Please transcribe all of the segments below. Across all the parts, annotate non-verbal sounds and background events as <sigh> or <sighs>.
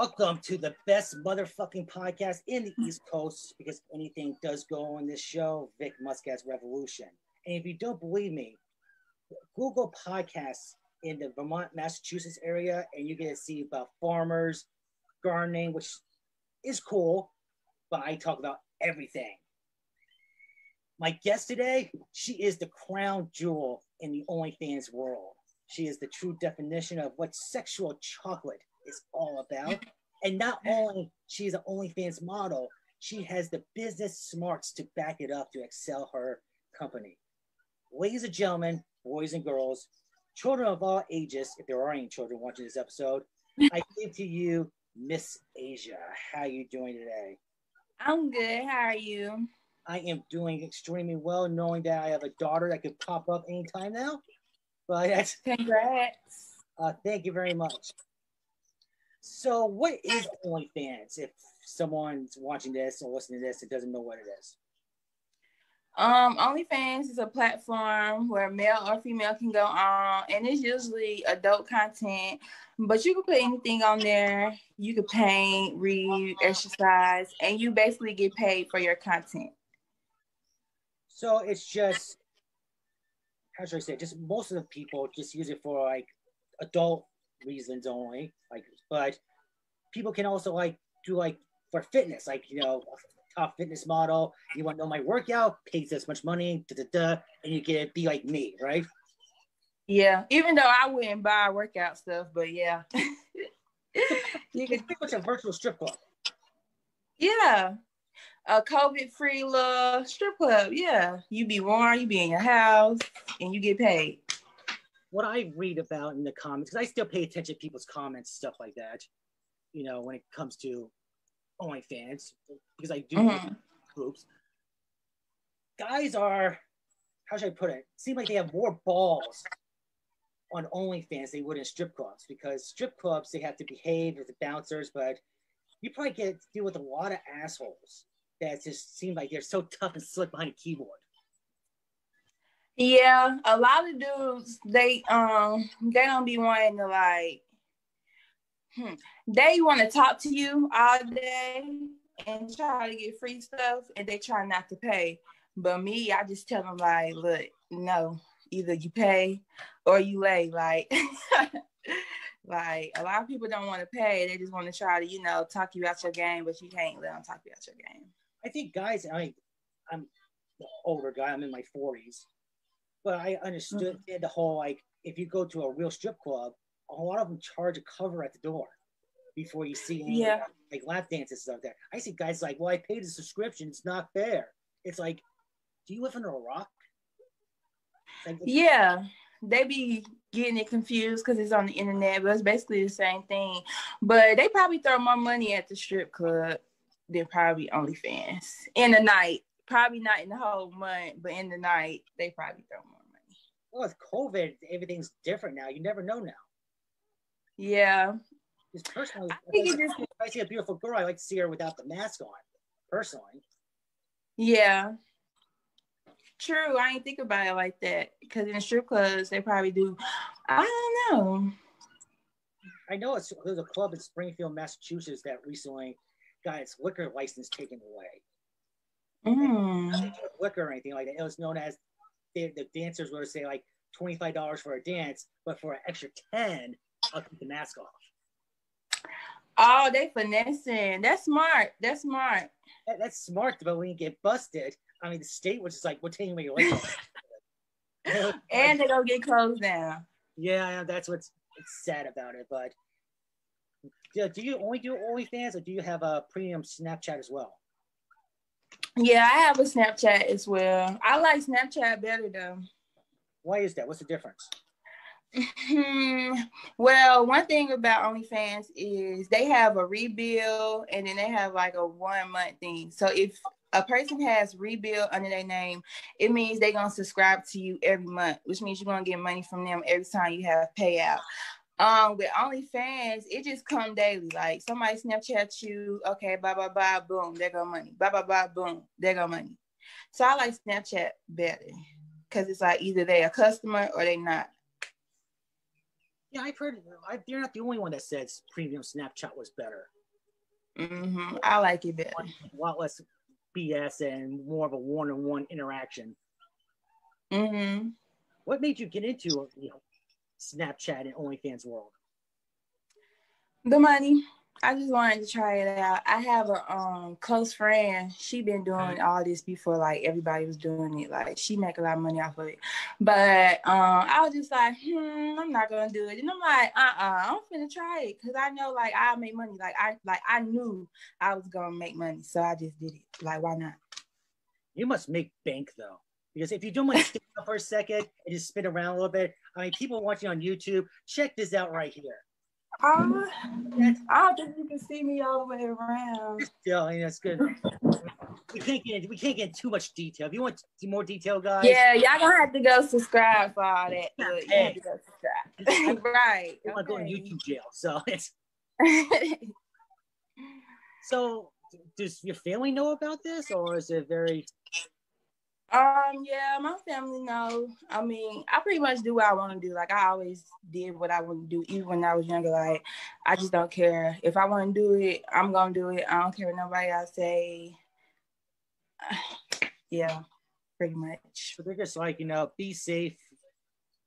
Welcome to the best motherfucking podcast in the East Coast because anything does go on this show, Vic Muscat's Revolution. And if you don't believe me, Google podcasts in the Vermont, Massachusetts area, and you get to see about farmers, gardening, which is cool, but I talk about everything. My guest today, she is the crown jewel in the OnlyFans world. She is the true definition of what sexual chocolate is all about. <laughs> And not only she's an OnlyFans model, she has the business smarts to back it up to excel her company. Ladies and gentlemen, boys and girls, children of all ages, if there are any children watching this episode, <laughs> I give to you Miss Asia. How are you doing today? I'm good. How are you? I am doing extremely well, knowing that I have a daughter that could pop up anytime now. But that's congrats. Uh, thank you very much. So, what is OnlyFans? If someone's watching this or listening to this and doesn't know what it is. Um, OnlyFans is a platform where male or female can go on, and it's usually adult content. But you can put anything on there. You can paint, read, exercise, and you basically get paid for your content. So it's just how should I say? Just most of the people just use it for like adult reasons only. Like, but people can also like do like for fitness, like you know, top fitness model. You want to know my workout? Pays this much money, da, da, da, and you get be like me, right? Yeah. Even though I wouldn't buy workout stuff, but yeah. <laughs> you can pretty much a virtual strip club. Yeah. A COVID free little strip club. Yeah. You be warm, you be in your house, and you get paid. What I read about in the comments, because I still pay attention to people's comments, stuff like that, you know, when it comes to OnlyFans, because I do mm-hmm. groups. Guys are, how should I put it? Seem like they have more balls on OnlyFans than they would in strip clubs because strip clubs they have to behave with the bouncers, but you probably get to deal with a lot of assholes that just seem like they're so tough and slick behind a keyboard. Yeah, a lot of dudes they um they don't be wanting to like hmm, they want to talk to you all day and try to get free stuff and they try not to pay. But me, I just tell them like, look, no, either you pay or you lay. Like, <laughs> like a lot of people don't want to pay. They just want to try to, you know, talk you out your game, but you can't let them talk you out your game. I think guys, I, I'm the older guy. I'm in my 40s, but I understood mm-hmm. the whole like if you go to a real strip club, a lot of them charge a cover at the door before you see any, yeah. like lap dances stuff there. I see guys like, well, I paid a subscription. It's not fair. It's like, do you live under a rock? Like, yeah, they be getting it confused because it's on the internet, but it's basically the same thing. But they probably throw more money at the strip club than probably OnlyFans in the night. Probably not in the whole month, but in the night they probably throw more money. Well, with COVID, everything's different now. You never know now. Yeah. Just personally, I think just, if I see a beautiful girl, I like to see her without the mask on. Personally. Yeah. True. I ain't think about it like that because in strip clubs they probably do. I don't know. I know it's there's a club in Springfield, Massachusetts that recently got its liquor license taken away. Mm. Liquor or anything like that. It was known as the, the dancers would say like twenty five dollars for a dance, but for an extra ten, I'll keep the mask off. Oh, they finessing. That's smart. That's smart. That, that's smart, but when you get busted, I mean, the state was just like, "We're taking away your license," <laughs> and they don't get closed down. Yeah, that's what's sad about it. But do you only do OnlyFans, or do you have a premium Snapchat as well? Yeah, I have a Snapchat as well. I like Snapchat better though. Why is that? What's the difference? Hmm, well, one thing about OnlyFans is they have a rebill and then they have like a one month thing. So if a person has rebill under their name, it means they're gonna subscribe to you every month, which means you're gonna get money from them every time you have payout. Um, with OnlyFans, it just come daily. Like somebody Snapchat you, okay, bye bye bye, boom, there go money. Bye bye bye, boom, there go money. So I like Snapchat better because it's like either they a customer or they not. Yeah, I've heard. I, you're not the only one that says premium Snapchat was better. Mm-hmm. I like it better. A lot less BS and more of a one-on-one interaction. Mm-hmm. What made you get into you know Snapchat and OnlyFans world? The money. I just wanted to try it out. I have a um close friend. She been doing all this before like everybody was doing it. Like she make a lot of money off of it. But um I was just like, hmm, I'm not gonna do it. And I'm like, uh-uh, I'm gonna try it because I know like I'll make money. Like I like I knew I was gonna make money. So I just did it. Like why not? You must make bank though. Because if you to stick for a second and just spin around a little bit, I mean, people watching on YouTube, check this out right here. Uh, I don't think you can see me all the way around. Yeah, I mean, that's good. we can't get we can't get too much detail. If you want more detail, guys. Yeah, y'all gonna have to go subscribe for all that. You have to go subscribe. <laughs> right. I'm okay. going to YouTube jail, so it's. <laughs> so, does your family know about this, or is it very um, yeah, my family know. I mean, I pretty much do what I want to do. Like I always did what I want to do, even when I was younger. Like I just don't care. If I want to do it, I'm gonna do it. I don't care what nobody else say. <sighs> yeah, pretty much. So they're just like, you know, be safe.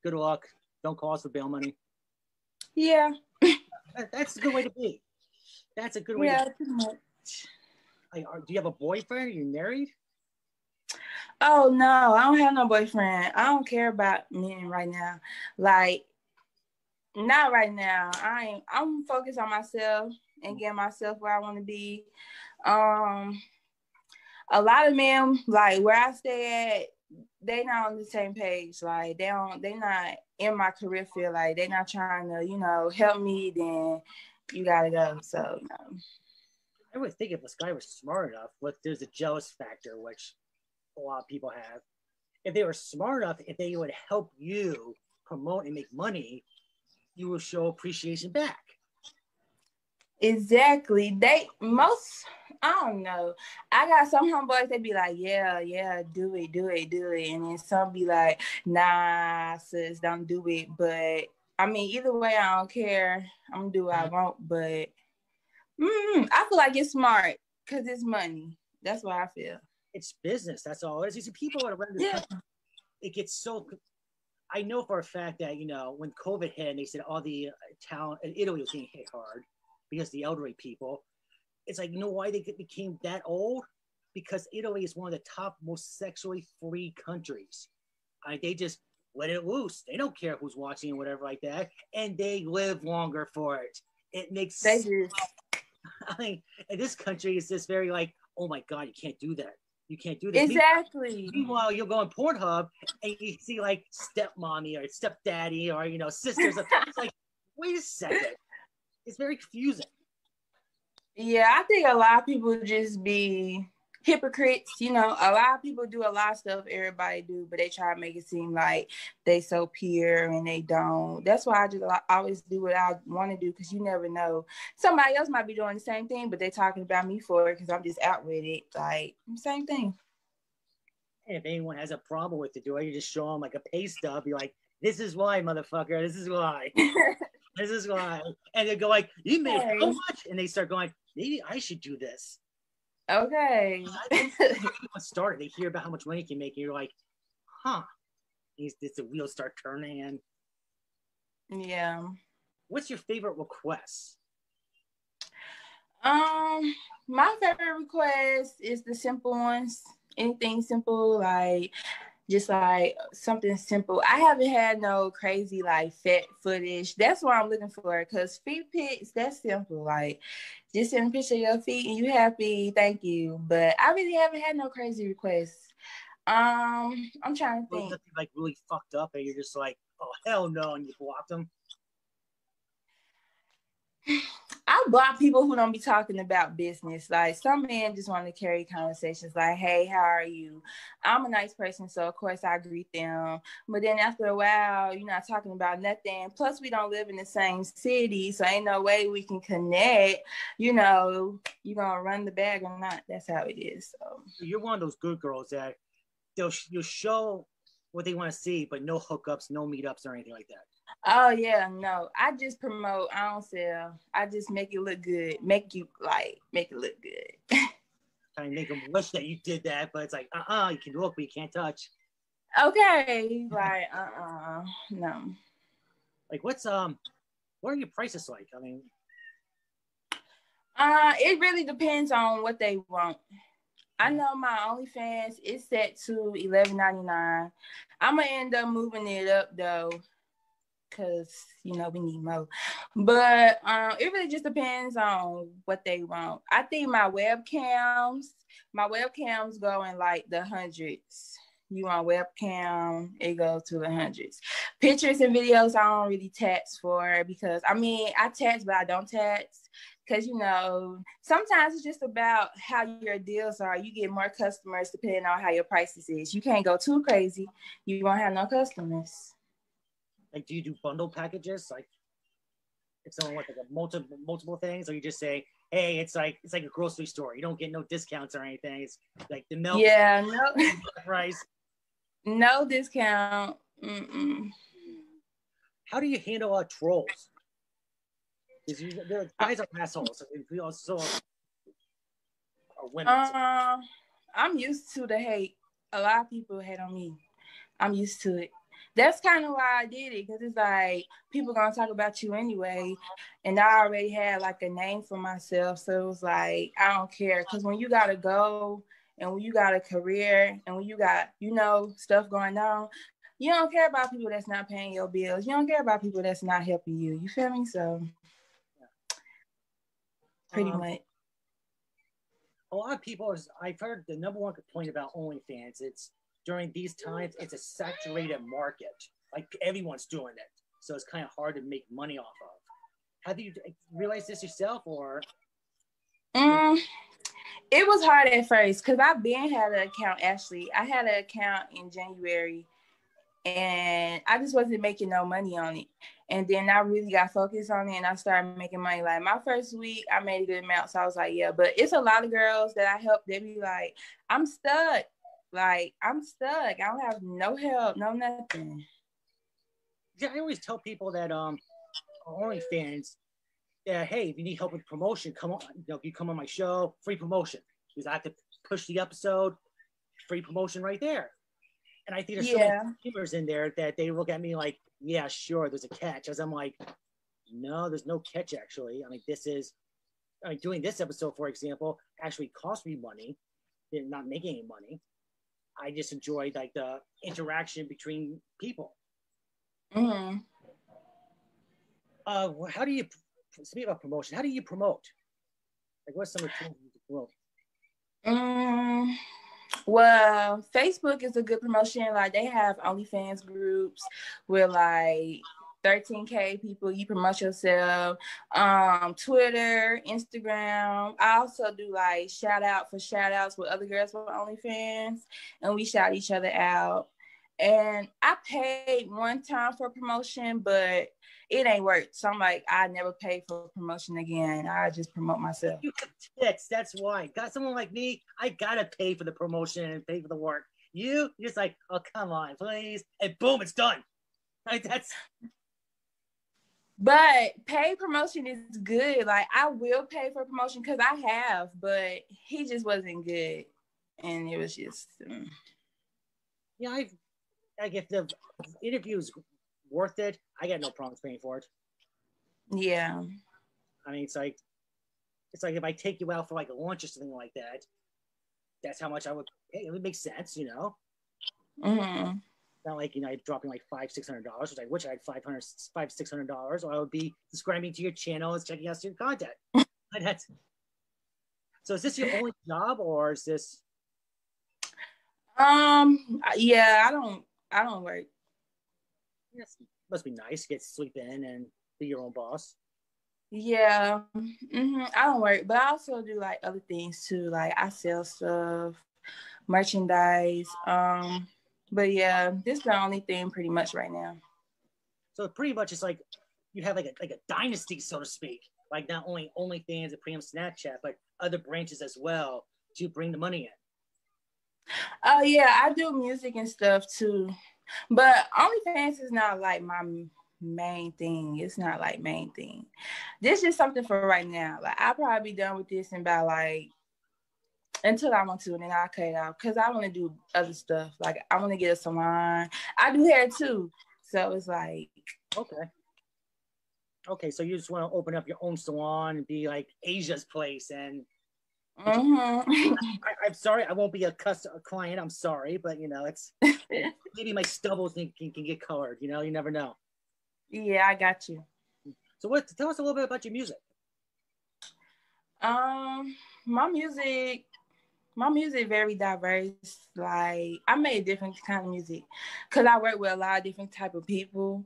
Good luck. Don't call us for bail money. Yeah. that's a good way to be. That's a good way. Yeah, to pretty much. Like, are, do you have a boyfriend? Are you married? Oh no, I don't have no boyfriend. I don't care about men right now. Like, not right now. I ain't. I'm focused on myself and getting myself where I want to be. Um, a lot of men, like where I stay at, they not on the same page. Like they don't. They not in my career field. Like they not trying to, you know, help me. Then you gotta go. So. I would think if this guy was smart enough, but there's a jealous factor, which a lot of people have. If they were smart enough, if they would help you promote and make money, you will show appreciation back. Exactly. They most I don't know. I got some homeboys they be like, yeah, yeah, do it, do it, do it, and then some be like, nah, sis, don't do it. But I mean, either way, I don't care. I'm gonna do what I want, but mm, I feel like it's smart because it's money. That's what I feel it's business. That's all it is. See, people around this yeah. country, it gets so. I know for a fact that you know when COVID hit, and they said all the uh, town in Italy was getting hit hard because the elderly people. It's like you know why they became that old? Because Italy is one of the top most sexually free countries. I they just let it loose. They don't care who's watching and whatever like that, and they live longer for it. It makes sense. <laughs> I mean, in this country, it's just very like, oh my god, you can't do that. You can't do that. Exactly. Meanwhile, you'll go on Pornhub and you see like stepmommy or stepdaddy or you know sisters. it's <laughs> like, wait a second. It's very confusing. Yeah, I think a lot of people just be hypocrites. You know, a lot of people do a lot of stuff everybody do, but they try to make it seem like they so pure and they don't. That's why I just always do what I want to do because you never know. Somebody else might be doing the same thing, but they're talking about me for it because I'm just out with it. Like same thing. if anyone has a problem with it, do I just show them like a pay stub? Be like, "This is why, motherfucker. This is why." <laughs> this is why. And they go like, "You made so much?" And they start going, "Maybe I should do this." Okay. <laughs> start, they hear about how much money you can make, and you're like, huh. It's, it's the wheels start turning and yeah. What's your favorite request? Um, my favorite request is the simple ones. Anything simple like just like something simple. I haven't had no crazy like fat footage. That's what I'm looking for because feet pics, that's simple. Like just send a picture of your feet and you happy, thank you. But I really haven't had no crazy requests. Um, I'm trying to think. Like really fucked up and you're just like, oh hell no, and you blocked them. I block people who don't be talking about business. Like some men just want to carry conversations like, hey, how are you? I'm a nice person, so of course I greet them. But then after a while, you're not talking about nothing. Plus, we don't live in the same city, so ain't no way we can connect. You know, you gonna run the bag or not. That's how it is. So you're one of those good girls that they'll you'll show what they want to see, but no hookups, no meetups, or anything like that. Oh yeah, no. I just promote. I don't sell. I just make it look good. Make you like make it look good. <laughs> of make them wish that you did that, but it's like, uh, uh you can look, but you can't touch. Okay, <laughs> like, uh, uh no. Like, what's um, what are your prices like? I mean, uh, it really depends on what they want. I know my OnlyFans is set to eleven ninety nine. I'm gonna end up moving it up though, cause you know we need more. But um, it really just depends on what they want. I think my webcams, my webcams go in like the hundreds. You want webcam, it goes to the hundreds. Pictures and videos, I don't really tax for because I mean I tax, but I don't tax because you know sometimes it's just about how your deals are you get more customers depending on how your prices is you can't go too crazy you won't have no customers like do you do bundle packages like if someone wants like a multiple multiple things or you just say hey it's like it's like a grocery store you don't get no discounts or anything it's like the milk yeah no <laughs> price no discount Mm-mm. how do you handle uh, trolls is guys are assholes. We also are women. Uh, I'm used to the hate. A lot of people hate on me. I'm used to it. That's kind of why I did it because it's like people gonna talk about you anyway, and I already had like a name for myself, so it was like I don't care because when you gotta go and when you got a career and when you got you know stuff going on, you don't care about people that's not paying your bills. You don't care about people that's not helping you. You feel me? So pretty um, much. A lot of people, is, I've heard the number one complaint about OnlyFans. It's during these times, it's a saturated market. Like everyone's doing it, so it's kind of hard to make money off of. Have you realized this yourself, or? Um, it was hard at first because I've been had an account. Actually, I had an account in January, and I just wasn't making no money on it. And then I really got focused on it and I started making money. Like my first week, I made a good amount. So I was like, yeah, but it's a lot of girls that I help. They be like, I'm stuck. Like, I'm stuck. I don't have no help, no nothing. Yeah, I always tell people that um OnlyFans, yeah, hey, if you need help with promotion, come on, you know, you come on my show, free promotion. Because I have to push the episode, free promotion right there. And I think there's yeah. so many gamers in there that they look at me like, yeah, sure, there's a catch. As I'm like, no, there's no catch actually. I mean, this is, I mean, doing this episode, for example, actually cost me money, Did not making any money. I just enjoyed like the interaction between people. Mm-hmm. Uh, how do you speak about promotion? How do you promote? Like, what's some of the tools you promote? Um, well, Facebook is a good promotion. Like they have OnlyFans groups where like 13k people you promote yourself um twitter instagram i also do like shout out for shout outs with other girls with onlyfans and we shout each other out and i paid one time for promotion but it ain't worked. So I'm like, I never pay for promotion again. I just promote myself. You tits, that's why. Got someone like me, I gotta pay for the promotion and pay for the work. You, you're just like, oh come on, please, and boom, it's done. Like that's. But pay promotion is good. Like I will pay for promotion because I have, but he just wasn't good, and it was just. Um... Yeah, I, I get the interviews worth it, I got no problems paying for it. Yeah. I mean, it's like, it's like if I take you out for like a lunch or something like that, that's how much I would pay. It would make sense, you know. Mm-hmm. Not like you know, dropping like five, six hundred dollars, which I wish I had five hundred, five, six hundred dollars, or I would be subscribing to your channel and checking out your content. that's so. Is this your only job, or is this? Um. Yeah, I don't. I don't work yes, must be nice. Get to sleep in and be your own boss. Yeah, mm-hmm. I don't work, but I also do like other things too. Like I sell stuff, merchandise. Um, but yeah, this is the only thing pretty much right now. So pretty much it's like you have like a like a dynasty, so to speak. Like not only only OnlyFans and Premium Snapchat, but other branches as well to bring the money in. Oh yeah, I do music and stuff too. But OnlyFans is not like my main thing. It's not like main thing. This is something for right now. Like I'll probably be done with this in about like until I want to, and then I'll cut it out because I want to do other stuff. Like I want to get a salon. I do hair too, so it's like okay. Okay, so you just want to open up your own salon and be like Asia's place, and mm-hmm. <laughs> I, am sorry, I won't be a customer client. I'm sorry, but you know, it's <laughs> maybe my stubbles can, can, can get colored. You know, you never know. Yeah, I got you. So, what? Tell us a little bit about your music. Um, my music my music very diverse. Like I made different kind of music because I work with a lot of different type of people.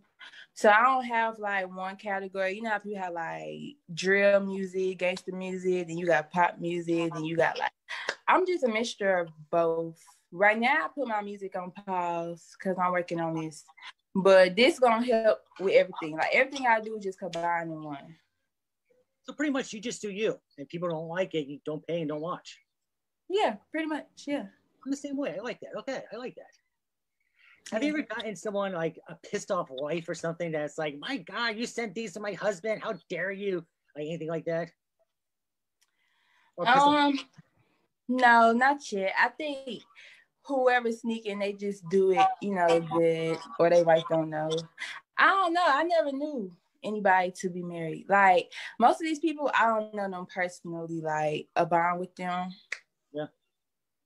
So I don't have like one category. You know how people have like drill music, gangster music, and you got pop music, and you got like I'm just a mixture of both. Right now I put my music on pause because I'm working on this. But this gonna help with everything. Like everything I do is just combine in one. So pretty much you just do you. And people don't like it, you don't pay and don't watch. Yeah, pretty much. Yeah. I'm the same way. I like that. Okay, I like that. Have you ever gotten someone like a pissed off wife or something that's like, my God, you sent these to my husband. How dare you? Like anything like that? Um, no, not yet. I think whoever's sneaking, they just do it, you know, good, or they wife don't know. I don't know. I never knew anybody to be married. Like most of these people, I don't know them personally, like a bond with them.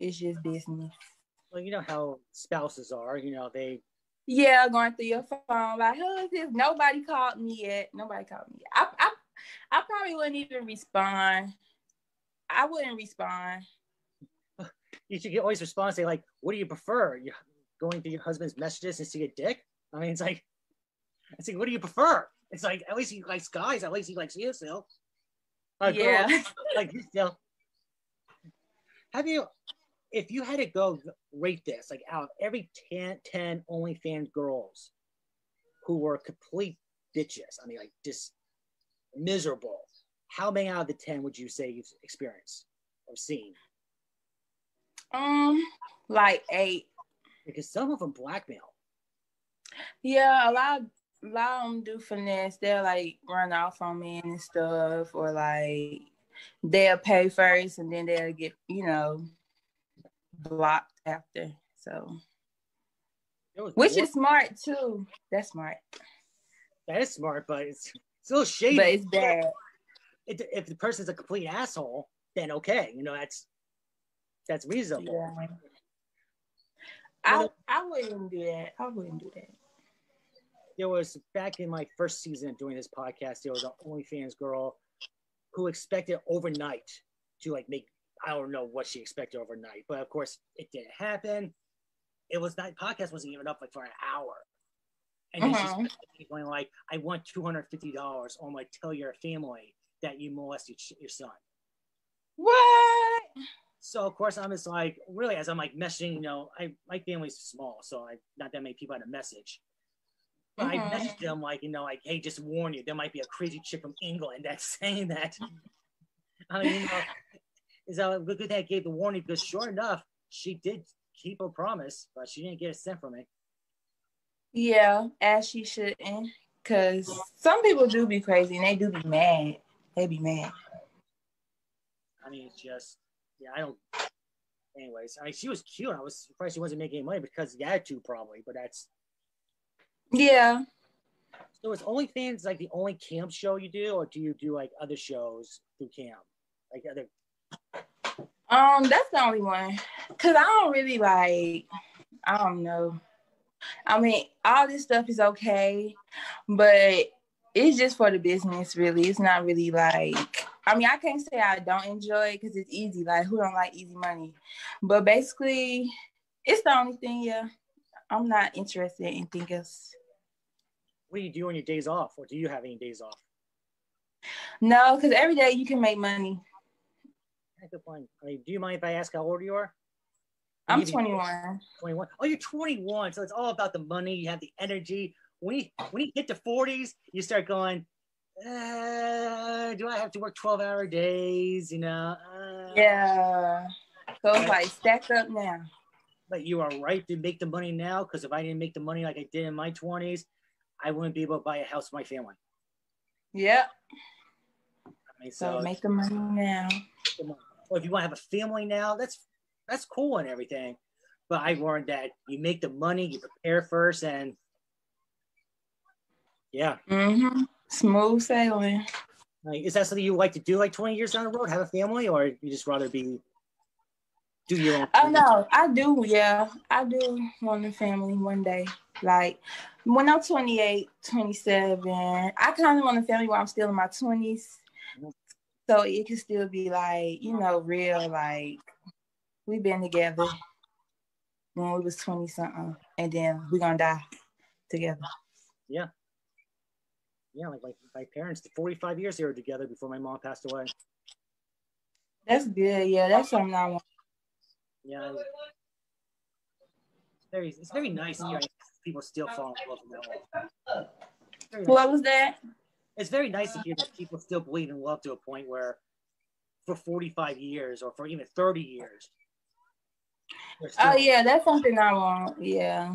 It's just business. Well, you know how spouses are, you know, they Yeah, going through your phone, like, who is this? Nobody called me yet. Nobody called me. I I I probably wouldn't even respond. I wouldn't respond. <laughs> You should always respond, say, like, what do you prefer? You going through your husband's messages and see a dick? I mean, it's like I say, what do you prefer? It's like at least he likes guys, at least he likes you still. Like, yeah. Girl, <laughs> like you still have you, if you had to go rate this, like out of every 10, 10 OnlyFans girls who were complete bitches, I mean, like just miserable, how many out of the 10 would you say you've experienced or seen? Um, like eight. Because some of them blackmail. Yeah, a lot of a lot of them do finesse. They'll like run off on me and stuff, or like they'll pay first and then they'll get, you know, blocked after. So, which is smart too. That's smart. That is smart, but it's still shady. But it's bad. If, if the person's a complete asshole, then okay, you know that's that's reasonable. Yeah. I I wouldn't do that. I wouldn't do that. There was back in my first season doing this podcast. There was an OnlyFans girl who expected overnight to like make I don't know what she expected overnight, but of course it didn't happen. It was not podcast wasn't even up like for an hour. And then uh-huh. she's going like, I want two hundred fifty dollars, or like tell your family that you molested your son. What? So of course I'm just like, really, as I'm like messaging, you know, I my family's small, so I not that many people had a message. Mm-hmm. I messaged them like, you know, like, hey, just warn you, there might be a crazy chick from England that's <laughs> saying that. I mean, you know, is that good that I gave the warning because sure enough, she did keep her promise, but she didn't get a cent from it. Yeah, as she shouldn't. Cause some people do be crazy and they do be mad. They be mad. I mean, it's just yeah, I don't anyways. I mean she was cute. I was surprised she wasn't making any money because of the attitude probably, but that's yeah. So is OnlyFans like the only camp show you do, or do you do like other shows through camp, like other? Um, that's the only one. Cause I don't really like. I don't know. I mean, all this stuff is okay, but it's just for the business. Really, it's not really like. I mean, I can't say I don't enjoy it because it's easy. Like, who don't like easy money? But basically, it's the only thing. Yeah, I'm not interested in anything else what do you do on your days off, or do you have any days off? No, because every day you can make money. Good point. I mean, do you mind if I ask how old you are? I'm 21. 21. Oh, you're 21. So it's all about the money. You have the energy. When you when you hit the 40s, you start going, uh, do I have to work 12 hour days? You know? Uh, yeah. So it's like stacked up now. But you are right to make the money now because if I didn't make the money like I did in my 20s, I wouldn't be able to buy a house for my family. Yep. I mean, So, so, make the money now. Or if you want to have a family now, that's that's cool and everything. But I learned that you make the money, you prepare first, and yeah, Mm-hmm. Smooth sailing. like, is that something you like to do like 20 years down the road, have a family, or you just rather be do your own? Oh no, I do. Yeah, I do want a family one day. Like when I'm 28, 27, I kind of want a family while I'm still in my 20s. So it can still be like, you know, real. Like we've been together when we was 20 something, and then we're gonna die together. Yeah, Yeah, like my, my parents, 45 years they were together before my mom passed away. That's good. Yeah, that's something I want. Yeah, it's very it's very nice hearing people still fall in love What was that? It's very nice to hear that people still believe in love to a point where, for 45 years or for even 30 years. Oh yeah, that's something I want. Yeah.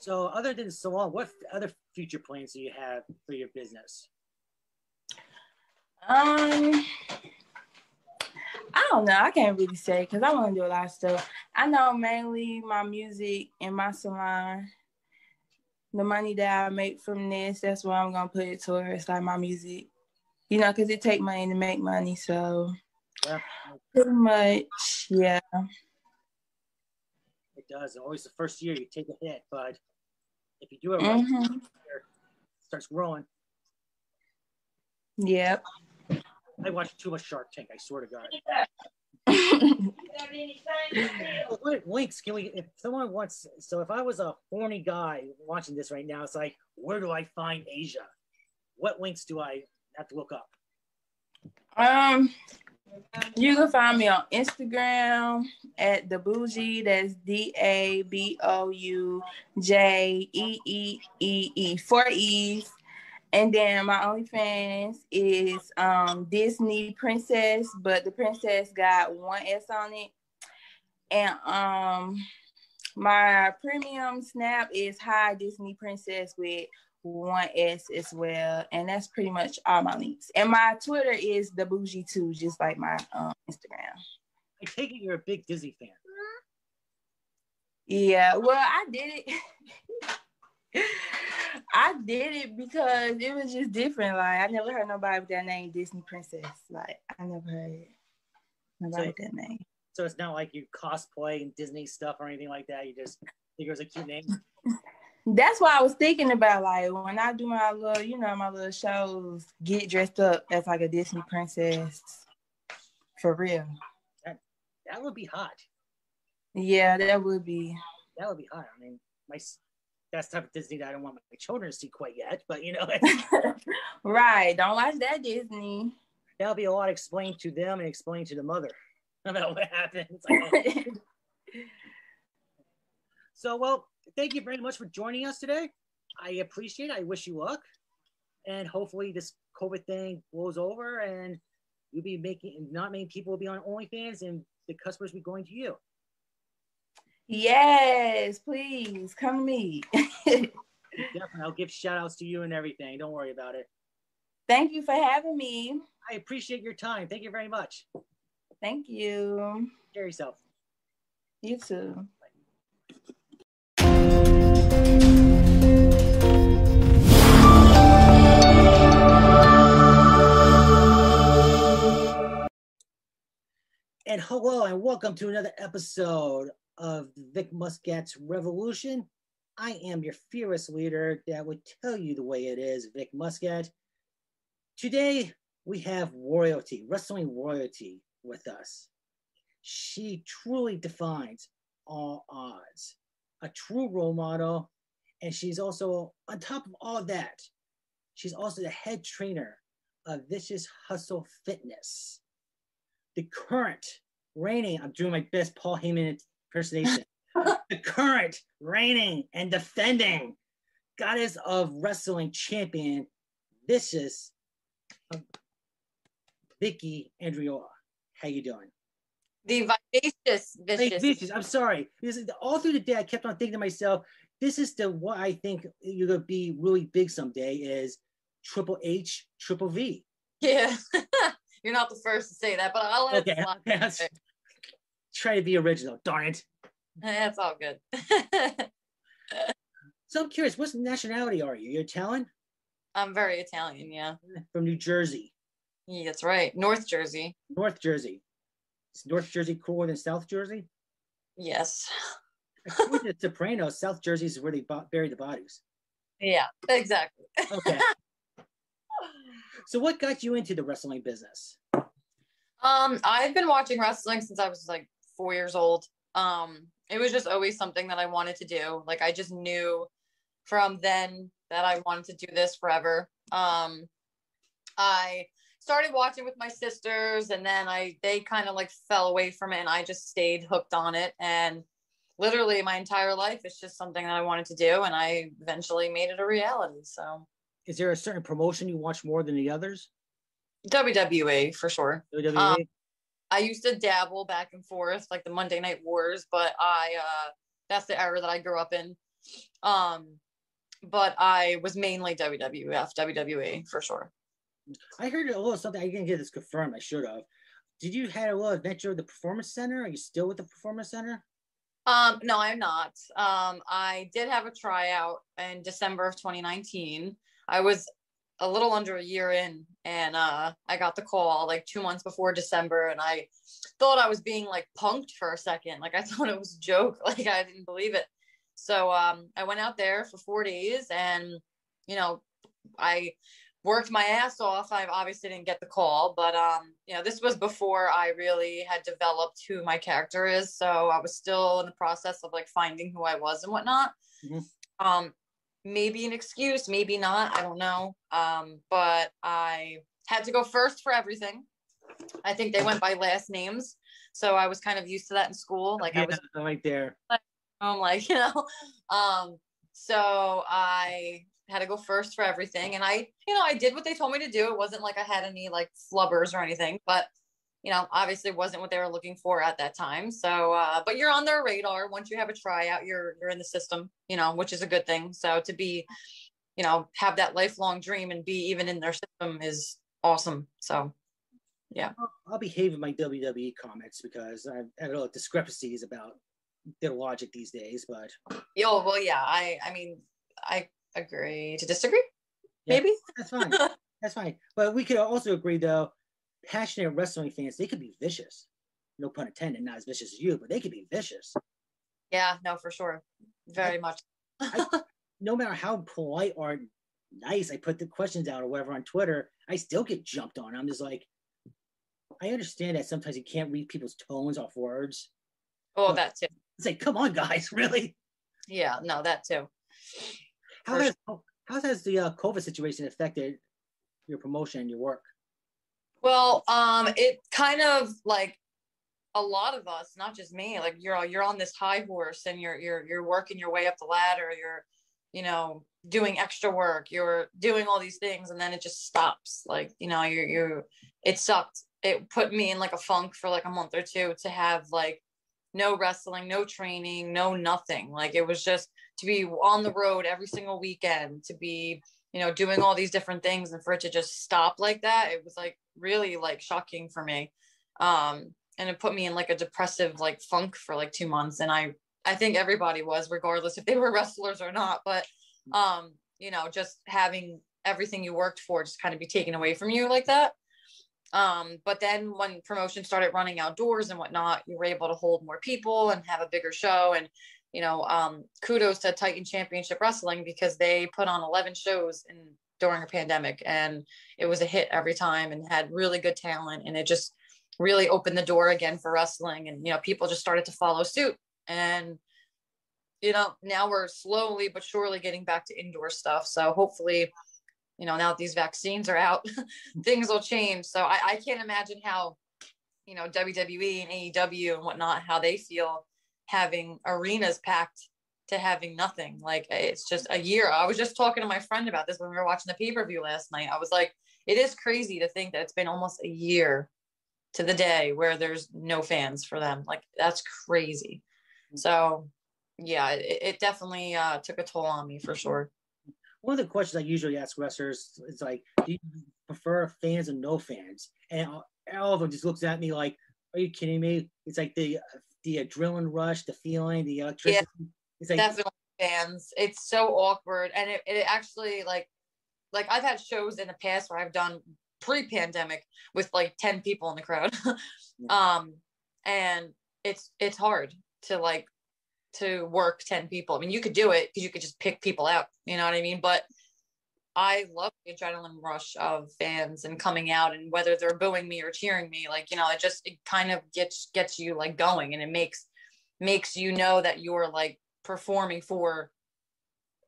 So, other than salon, what other future plans do you have for your business? Um, I don't know. I can't really say because I want to do a lot of stuff. I know mainly my music and my salon. The money that I make from this, that's what I'm gonna put it towards, like my music. You know, because it take money to make money. So Yeah, pretty much, yeah. it does. Always the first year you take a hit, but if you do it right, hmm it starts growing. Yep. I watch too much Shark Tank. I swear to God. What links can we? If someone wants, so if I was a horny guy watching this right now, it's like, where do I find Asia? What links do I have to look up? Um, you can find me on Instagram at the bougie. That's D A B O U J E E E E four E's. And then my OnlyFans is um Disney Princess, but the princess got one S on it. And um my premium snap is High Disney Princess with one S as well. And that's pretty much all my links. And my Twitter is the bougie too, just like my um, Instagram. I take it you're a big Disney fan. Yeah, well, I did it. <laughs> I did it because it was just different. Like I never heard nobody with that name, Disney Princess. Like I never heard nobody So- with that name. So it's not like you cosplay and Disney stuff or anything like that. You just think it was a cute name. <laughs> That's why I was thinking about like when I do my little, you know, my little shows, get dressed up as like a Disney princess. For real. That would be hot. Yeah, that would be. That would be hot. I mean, my that's the type of Disney that I don't want my children to see quite yet. But you know, <laughs> right. Don't watch that Disney. that'll be a lot explained to them and explained to the mother <laughs> about what happened. It's like, <laughs> oh. So, well, thank you very much for joining us today. I appreciate it. I wish you luck. And hopefully this COVID thing blows over and you'll be making, not many people will be on OnlyFans and the customers will be going to you. Yes, please come to me. <laughs> Definitely. I'll give shout outs to you and everything. Don't worry about it. Thank you for having me. I appreciate your time. Thank you very much. Thank you. Take care yourself. You too. And hello, and welcome to another episode of Vic Muscat's Revolution. I am your fearless leader that would tell you the way it is, Vic Muscat. Today, we have royalty, wrestling royalty with us. She truly defines all odds, a true role model, and she's also, on top of all that, she's also the head trainer of Vicious Hustle Fitness the current reigning, I'm doing my best Paul Heyman impersonation, <laughs> the current reigning and defending goddess of wrestling champion, Vicious, uh, Vicki Andreola. How you doing? The vivacious vicious. Vicious, I'm sorry. Because all through the day, I kept on thinking to myself, this is the what I think you're gonna be really big someday is Triple H, Triple V. Yeah. <laughs> You're not the first to say that, but I'll let Okay, it slide. <laughs> try to be original. Darn it. <laughs> That's all good. <laughs> So I'm curious, what nationality are you? You're Italian I'm very Italian, yeah. from New Jersey, yeah. That's right. North Jersey. North Jersey. Is North Jersey cooler than South Jersey? Yes. According to <laughs> Sopranos, South Jersey is where they bo- bury the bodies. Yeah, exactly. Okay. so what got you into the wrestling business? Um, I've been watching wrestling since I was like four years old. Um, it was just always something that I wanted to do. Like I just knew from then that I wanted to do this forever. Um, I started watching with my sisters, and then I they kind of like fell away from it, and I just stayed hooked on it. And literally, my entire life, it's just something that I wanted to do, and I eventually made it a reality. So Is there a certain promotion you watch more than the others? WWE for sure. WWE? Um, I used to dabble back and forth like the Monday Night Wars, but I uh that's the era that I grew up in. Um but I was mainly WWF, WWE for sure. I heard a little something. I didn't get this confirmed. I should have. Did you had a little adventure with the Performance Center? Are you still with the Performance Center? Um no, I'm not. Um I did have a tryout in December of 2019. I was a little under a year in and uh I got the call like 2 months before December and I thought I was being like punked for a second. Like I <laughs> thought it was a joke. Like I didn't believe it. So um I went out there for 4 days and you know I worked my ass off. I obviously didn't get the call, but um, you know, this was before I really had developed who my character is. So I was still in the process of like finding who I was and whatnot. Mhm. Um, maybe an excuse, maybe not. I don't know. Um, but I had to go first for everything. I think they went by last names, so I was kind of used to that in school. Like I was right there. I'm like, <laughs> you know, um, so I had to go first for everything. And I, you know, I did what they told me to do. It wasn't like I had any like flubbers or anything, but you know, obviously wasn't what they were looking for at that time. So, uh, but you're on their radar. Once you have a tryout, you're, you're in the system, you know, which is a good thing. So to be, you know, have that lifelong dream and be even in their system is awesome. So I'll, I'll behave in my WWE comments because I've I don't know discrepancies about their logic these days. But yo, well, yeah, I, I mean, I agree to disagree. Yeah. Maybe. that's fine. <laughs> that's fine. But we could also agree though, passionate wrestling fans they could be vicious. No pun intended. Not as vicious as you, but they could be vicious. yeah, no, for sure. Very much. <laughs> no matter how polite or nice I put the questions out or whatever on Twitter, I still get jumped on. I'm just like, I understand that sometimes you can't read people's tones off words. Oh, that too. It's like, come on, guys, <laughs> really? Yeah, no, that too. How For has how has the uh, COVID situation affected your promotion and your work? Well, um, it kind of like a lot of us, not just me, like you're you're on this high horse and you're you're you're working your way up the ladder. You're, you know, doing extra work. You're doing all these things, and then it just stops. Like you know, you're you're. It sucked. It put me in like a funk for like a month or two to have like no wrestling, no training, no nothing. Like it was just to be on the road every single weekend, to be, you know, doing all these different things and for it to just stop like that, it was like really like shocking for me. Um, and it put me in like a depressive like funk for like two months. And I I think everybody was, regardless if they were <laughs> wrestlers or not. But um, you know, just having everything you worked for just kind of be taken away from you like that. Um, but then when promotion started running outdoors and whatnot, you were able to hold more people and have a bigger show. And, you know, um, kudos to Titan Championship Wrestling because they put on 11 shows in during a pandemic and it was a hit every time and had really good talent. And it just really opened the door again for wrestling. And, you know, people just started to follow suit. And, you know, now we're slowly but surely getting back to indoor stuff. So hopefully, you know, now that these vaccines are out, <laughs> things will change. So I, I can't imagine how, you know, WWE and AEW and whatnot, how they feel having arenas packed to having nothing. Like it's just a year. I was just talking to my friend about this when we were watching the pay-per-view last night. I was like, it is crazy to think that it's been almost a year to the day where there's no fans for them. Like that's crazy. So yeah, it, it definitely uh, took a toll on me for sure. One of the questions I usually ask wrestlers is like, do you prefer fans and no fans? And all, all of them just looks at me like, are you kidding me? It's like the the adrenaline rush, the feeling, the electricity. Yeah, it's like definitely fans. It's so awkward, and it, it actually like like I've had shows in the past where I've done pre-pandemic with like 10 people in the crowd. <laughs> Um and it's it's hard to like to work 10 people. I mean you could do it because you could just pick people out you know what i mean? But i love the adrenaline rush of fans and coming out and whether they're booing me or cheering me like you know it just it kind of gets gets you like going and it makes makes you know that you're like performing for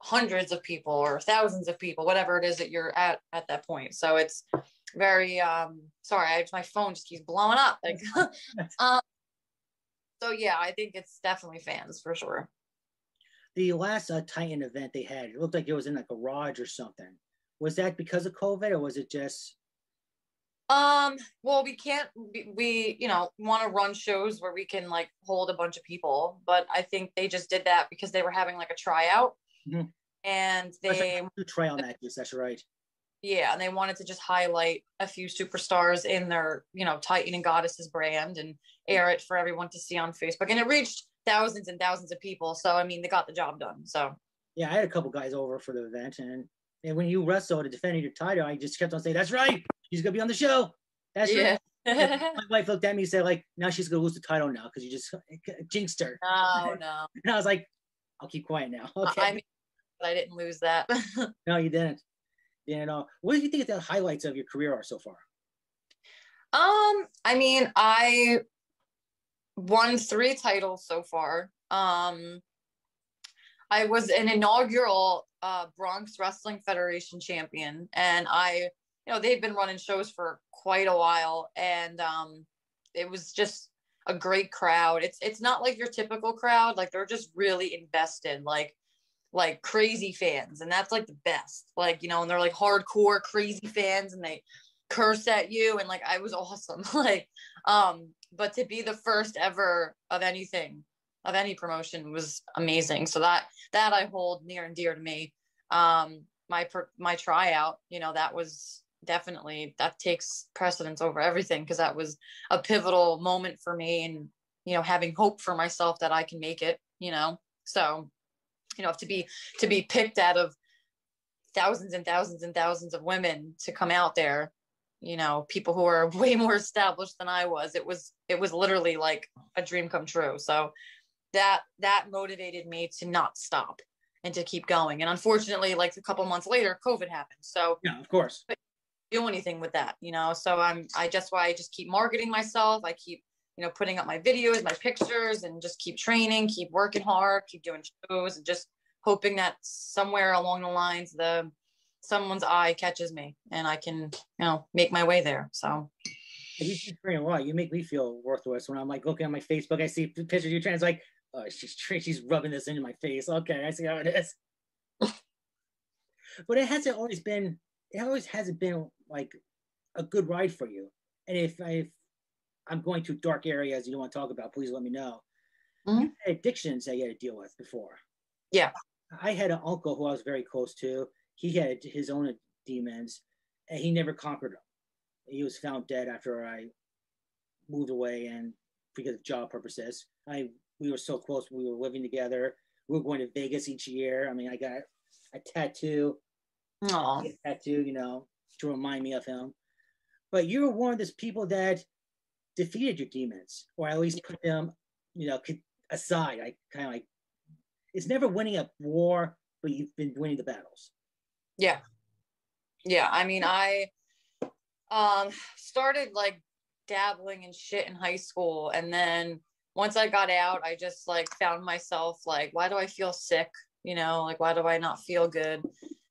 hundreds of people or thousands of people whatever it is that you're at at that point. So it's very um sorry I, my phone just keeps blowing up like <laughs> um so yeah i think it's definitely fans for sure the last uh, titan event they had it looked like it was in like a garage or something. Was that because of covid or was it just um well we can't we, we you know want to run shows where we can like hold a bunch of people but i think they just did that because they were having like a tryout. Mm-hmm. and they like trial matches that's right. Yeah and they wanted to just highlight a few superstars in their you know titan and goddesses brand and air it for everyone to see on facebook. And it reached thousands and thousands of people. So i mean they got the job done so. Yeah i had a couple guys over for the event and and when you wrestled to defend your title i just kept on saying that's right she's gonna be on the show. That's yeah. right <laughs> my wife looked at me and said like now she's gonna lose the title now because you just <laughs> jinxed her. No no. <laughs> And i was like i'll keep quiet now. Okay. i mean i didn't lose that. No you didn't. You know, what do you think the highlights of your career are so far? Um, I mean, I won three titles so far. Um, I was an inaugural uh, Bronx Wrestling Federation champion, and I, you know, they've been running shows for quite a while, and um, it was just a great crowd. It's it's not like your typical crowd; like they're just really invested. Like like crazy fans and that's like the best like you know and they're like hardcore crazy fans and they curse at you and like i was awesome <laughs> like um but to be the first ever of anything of any promotion was amazing. So that that i hold near and dear to me. Um my my tryout you know that was definitely that takes precedence over everything because that was a pivotal moment for me and you know having hope for myself that i can make it you know? So you know to be to be picked out of thousands and thousands and thousands of women to come out there you know people who are <laughs> way more established than i was. It was it was literally like a dream come true. So that that motivated me to not stop and to keep going. And unfortunately like a couple months later covid happened. So yeah of course. Do anything with that you know? So i'm i just why i just keep marketing myself. I keep you know, putting up my videos, my pictures, and just keep training, keep working hard, keep doing shows, and just hoping that somewhere along the lines the someone's eye catches me and I can, you know, make my way there. So you train a lot. You make me feel worthless when I'm like looking at my Facebook. I see pictures of you train. It's like, oh, she's she's rubbing this into my face. Okay, I see how it is. but it hasn't always been. It always hasn't been like a good ride for you. And if I I'm going to dark areas you don't want to talk about, please let me know. Mm-hmm. addictions that you had to deal with before. Yeah. I had an uncle who I was very close to. He had his own demons and he never conquered them. He was found dead after I moved away and because of job purposes. I we were so close. We were living together. We were going to Vegas each year. I mean, I got a tattoo. Aww. A tattoo, you know, to remind me of him. But you were one of those people that defeated your demons, or at least put them, you know, aside. I kind of like it's never winning a war, but you've been winning the battles. Yeah, yeah. I mean, I um started like dabbling in shit in high school, and then once I got out, I just like found myself like, why do I feel sick? You know, like why do I not feel good?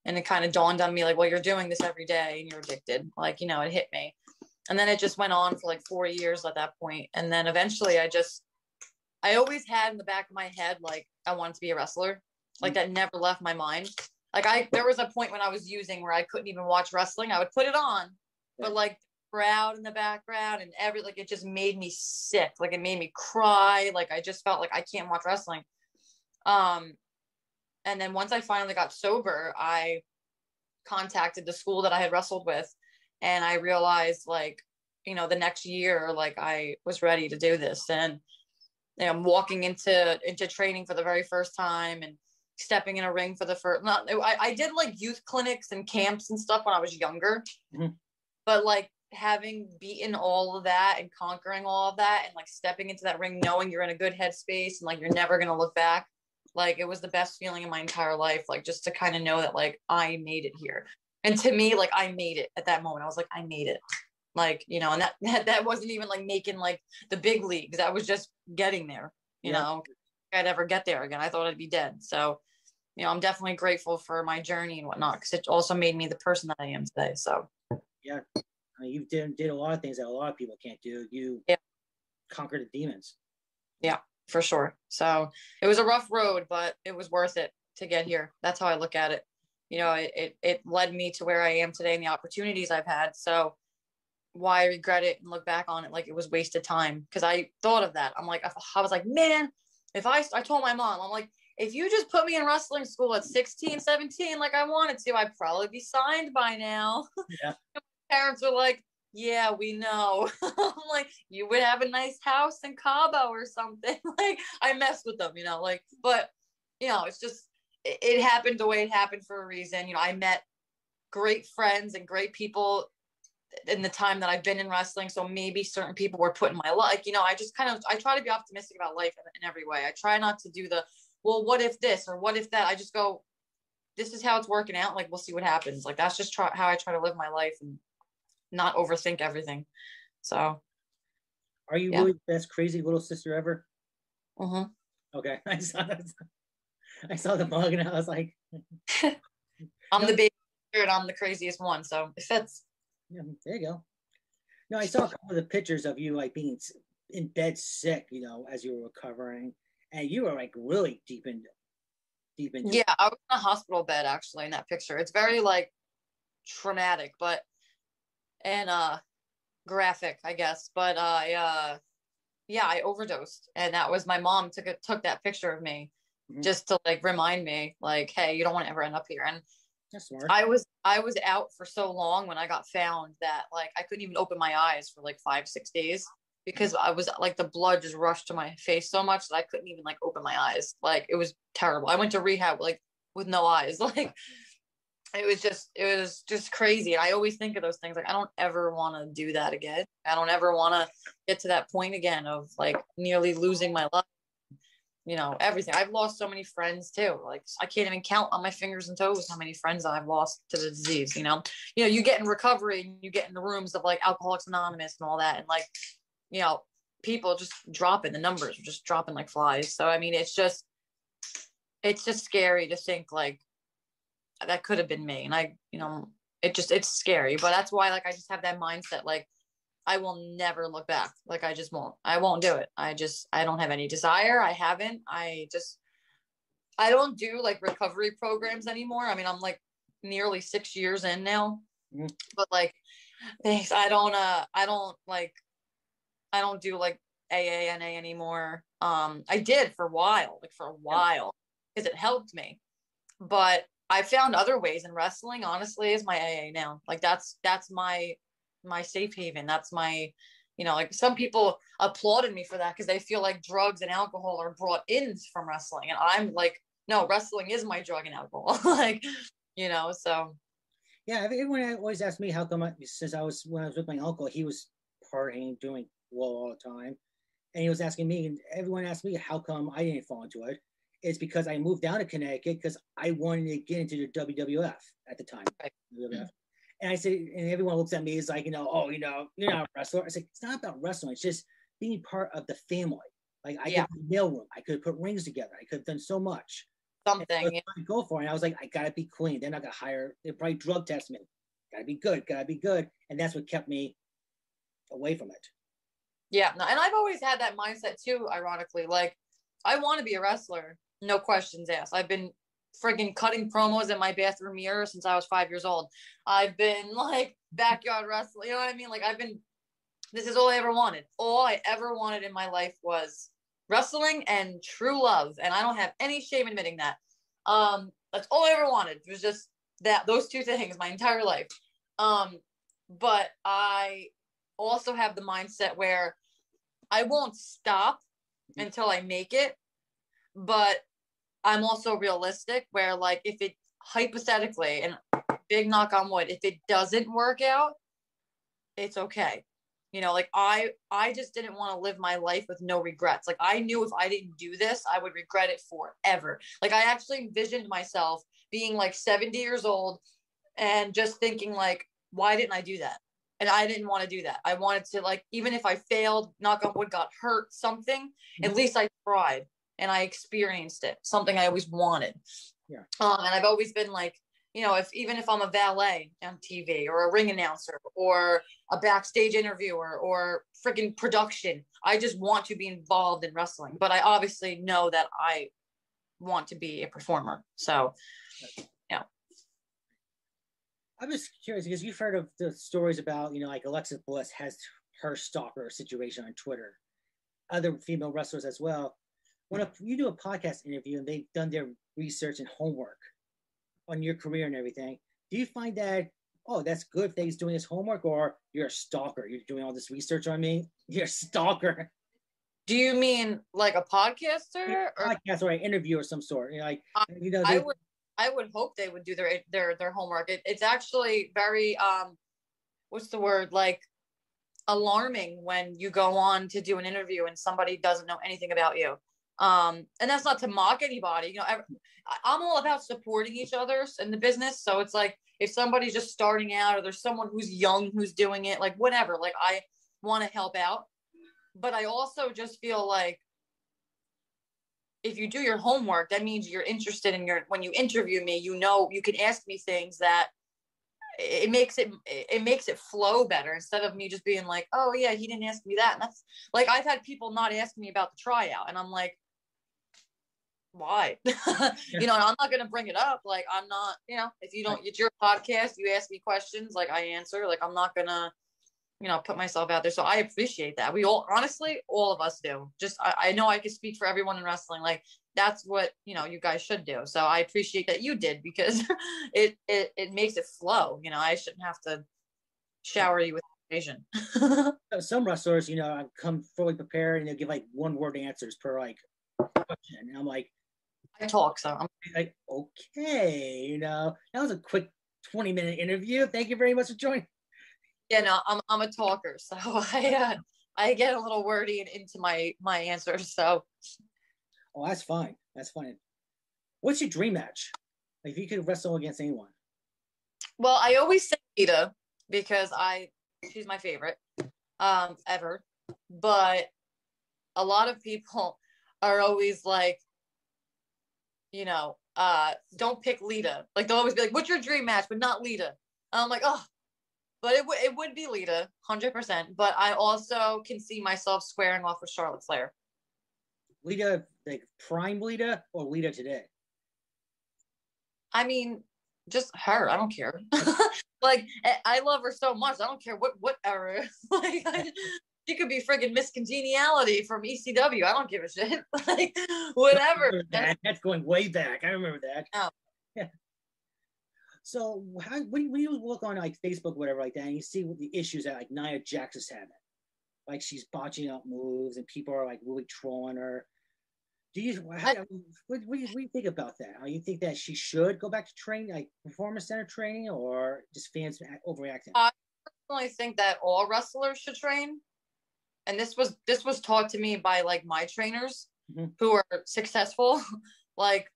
And it kind of dawned on me like, well, you're doing this every day and you're addicted. Like, you know, it hit me and then it just went on for like four years at that point and then eventually i just i always had in the back of my head like i wanted to be a wrestler like that never left my mind like i there was a point when i was using where i couldn't even watch wrestling. I would put it on but like crowd in the background and every like it just made me sick. Like it made me cry. Like i just felt like i can't watch wrestling. Um, and then once I finally got sober, I contacted the school that I had wrestled with, and I realized like, you know, the next year, like I was ready to do this, and you know, I'm walking into into training for the very first time, and stepping in a ring for the first. Not, I, I did like youth clinics and camps and stuff when I was younger, Mhm. but like having beaten all of that and conquering all of that and like stepping into that ring knowing you're in a good headspace and like you're never gonna look back like it was the best feeling in my entire life like just to kind of know that like i made it here and to me like i made it at that moment i was like i made it like you know and that that, <laughs> that wasn't even like making like the big leagues that was just getting there you Yeah. know i'd ever get there again i thought i'd be dead so you know i'm definitely grateful for my journey and whatnot because it also made me the person that i am today so yeah, I mean, you did did a lot of things that a lot of people can't do. You Yeah. conquered the demons. Yeah, for sure. So it was a rough road, but it was worth it to get here. That's how I look at it. You know, it, it, it led me to where I am today and the opportunities I've had. So why regret it and look back on it like it was wasted time? Because I thought of that. I'm like, I was like, man, if I, I told my mom, I'm like, if you just put me in wrestling school at 16, 17, like I wanted to, I'd probably be signed by now. Yeah. <laughs> Parents were like, yeah, we know. <laughs> I'm like, you would have a nice house in Cabo or something. <laughs> like, I mess with them, you know, like, but, you know, it's just, it, it happened the way it happened for a reason. You know, I met great friends and great people in the time that I've been in wrestling. So maybe certain people were put in my life. You know, I just kind of, I try to be optimistic about life in, in every way. I try not to do the, well, what if this or what if that? I just go, this is how it's working out. Like, we'll see what happens. Like, that's just try, how I try to live my life and not overthink everything. So, Are you Yeah. really the best crazy little sister ever? mhm. Okay, <laughs> I saw that. I saw the mug and I was like, <laughs> I'm the <laughs> baby and I'm the craziest one. So it fits. Yeah, there you go. No, I saw a couple of the pictures of you like being in bed sick, you know, as you were recovering, and you were like really deep in, deep in. Yeah, I was in a hospital bed actually in that picture. It's very like traumatic, but and uh graphic, I guess. But uh, I uh yeah, I overdosed, and that was my mom took it took that picture of me Mhm. just to like remind me, like, hey, you don't want to ever end up here. And Smart. I was I was out for so long when I got found that like I couldn't even open my eyes for like five six days because I was like the blood just rushed to my face so much that I couldn't even like open my eyes. Like it was terrible. I went to rehab like with no eyes. <laughs> Like it was just it was just crazy. I always think of those things like I don't ever want to do that again. I don't ever want to get to that point again of like nearly losing my life. You know, everything. I've lost so many friends too. Like I can't even count on my fingers and toes how many friends I've lost to the disease, you know. You know, you get in recovery and you get in the rooms of like Alcoholics Anonymous and all that and like, you know, people just dropping the numbers just dropping like flies. So I mean, it's just it's just scary to think like that could have been me and i you know it just it's scary but that's why like i just have that mindset like i will never look back. Like i just won't. I won't do it. I just i don't have any desire. I haven't. I just i don't do like recovery programs anymore. I mean i'm like nearly six years in now. Mhm. but like thanks. I don't uh i don't like i don't do like aana anymore. Um i did for a while like for a while because it helped me. But I found other ways in wrestling honestly is my AA now. Like that's that's my my safe haven. That's my you know, like some people applauded me for that because they feel like drugs and alcohol are brought in from wrestling. And I'm like, no, wrestling is my drug and alcohol. <laughs> like, you know, so Yeah, everyone always asks me how come I, since I was when I was with my uncle, he was partying, doing well all the time, and he was asking me, and everyone asked me how come I didn't fall into it. It's because I moved down to Connecticut because I wanted to get into the WWF at the time. Right. WWF. And I said, and everyone looks at me as like, you know, oh, you know, you're not a wrestler. I said, it's not about wrestling. It's just being part of the family. Like I Yeah. could mailroom, I could put rings together, I could have done so much. something. I go for it. And I was like, I gotta be clean. They're not gonna hire. They probably drug test me. Gotta be good. Gotta be good. And that's what kept me away from it. Yeah, no, and I've always had that mindset too, ironically. Like, I want to be a wrestler, no questions asked. I've been friggin' cutting promos in my bathroom mirror since I was five years old. I've been <laughs> like backyard wrestling, you know what I mean? Like, I've been, this is all I ever wanted. All I ever wanted in my life was wrestling and true love. And I don't have any shame admitting that. Um, that's all I ever wanted. It was just that those two things my entire life. Um, but I also have the mindset where I won't stop until I make it. But I'm also realistic where like if it hypothetically and big knock on wood, if it doesn't work out, it's okay. You know, like I I just didn't want to live my life with no regrets. Like I knew if I didn't do this, I would regret it forever. Like I actually envisioned myself being like 70 years old and just thinking like why didn't I do that? And I didn't want to do that. I wanted to like even if I failed, knock on wood, got hurt, something, at mm-hmm. least I tried and I experienced it. Something I always wanted. Yeah. Um, and I've always been like you know, if even if I'm a valet on TV or a ring announcer or a backstage interviewer or freaking production, I just want to be involved in wrestling. But I obviously know that I want to be a performer. So, yeah. I'm just curious because you've heard of the stories about, you know, like Alexa Bliss has her stalker situation on Twitter, other female wrestlers as well. When a, you do a podcast interview and they've done their research and homework, on your career and everything, do you find that oh that's good that he's doing his homework, or you're a stalker? You're doing all this research on me. You're a stalker. Do you mean like a podcaster or podcast or an interview or some sort? You know, like you know, I would I would hope they would do their their their homework. It, it's actually very um, what's the word like alarming when you go on to do an interview and somebody doesn't know anything about you um and that's not to mock anybody you know i'm all about supporting each other in the business. So it's like if somebody's just starting out or there's someone who's young who's doing it like whatever like i want to help out. But i also just feel like if you do your homework that means you're interested in your when you interview me you know you can ask me things that it makes it it makes it flow better instead of me just being like oh yeah he didn't ask me that. And that's like i've had people not ask me about the tryout and i'm like why? <laughs> you know, I'm not going to bring it up. Like, I'm not, you know, if you don't, it's your podcast, you ask me questions, like I answer, like, I'm not going to, you know, put myself out there. So I appreciate that. We all, honestly, all of us do. Just, I, I know I can speak for everyone in wrestling. Like, that's what, you know, you guys should do. So I appreciate that you did because <laughs> it, it, it makes it flow. You know, I shouldn't have to shower you with information. <laughs> Some wrestlers, you know, come fully prepared and they'll give like one word answers per like question. And I'm like, I talk, so I'm like, okay, you know, that was a quick 20 minute interview. Thank you very much for joining. Yeah, no, I'm I'm a talker, <laughs> so I uh, I get a little wordy and into my my answers. So, oh, that's fine. That's fine. What's your dream match? Like, if you could wrestle against anyone. Well, I always say Lita because I she's my favorite um ever, but a lot of people <laughs> are always like, you know, uh, don't pick Lita. Like they'll always be like, "What's your dream match?" But not Lita. And I'm like, oh, but it would it would be Lita, hundred percent. But I also can see myself squaring off with Charlotte Flair. Lita, like prime Lita or Lita today? I mean, just her. I don't care. <laughs> <laughs> like I love her so much. I don't care what what era. <laughs> like I, she could be friggin' Miss Congeniality from ECW. I don't give a shit. <laughs> like whatever. That. That's going way back. I remember that. Oh. Yeah. So how when, when you look on like Facebook, whatever like that, and you see what the issues that like Nia Jax is having, like she's botching up moves and people are like really trolling her. Do you how, I, what, what, do you, what do you think about that? Are you think that she should go back to training, like performance center training, or just fans overreacting? I personally think that all wrestlers should train and this was this was taught to me by like my trainers mm-hmm. who are successful <laughs> like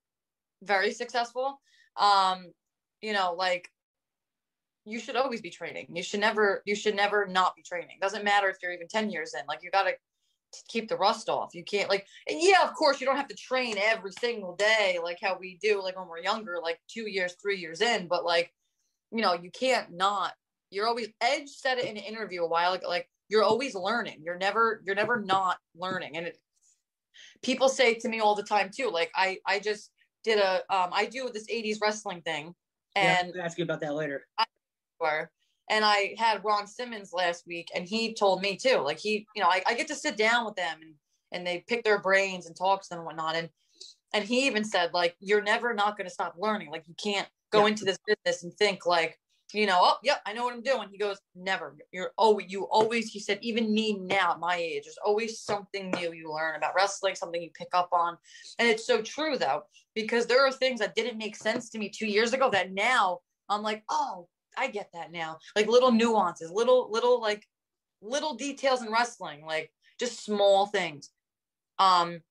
very successful. Um you know like you should always be training. You should never you should never not be training. Doesn't matter if you're even 10 years in. Like you got to keep the rust off. You can't like yeah of course you don't have to train every single day like how we do like when we're younger like two years three years in. But like you know you can't not you're always edge said it in an interview a while ago like you're always learning you're never you're never not learning and it, people say to me all the time too like i i just did a um i do this 80s wrestling thing and yeah, ask you about that later I, and i had ron simmons last week and he told me too like he you know I, I get to sit down with them and and they pick their brains and talk to them and whatnot. And and he even said like you're never not going to stop learning. Like you can't go Yeah. into this business and think like you know, oh, yep, I know what I'm doing. He goes, never. You're oh, you always. He said, even me now at my age, there's always something new you learn about wrestling, something you pick up on, and it's so true though, because there are things that didn't make sense to me two years ago that now I'm like, oh, I get that now. Like little nuances, little little like little details in wrestling, like just small things. Um,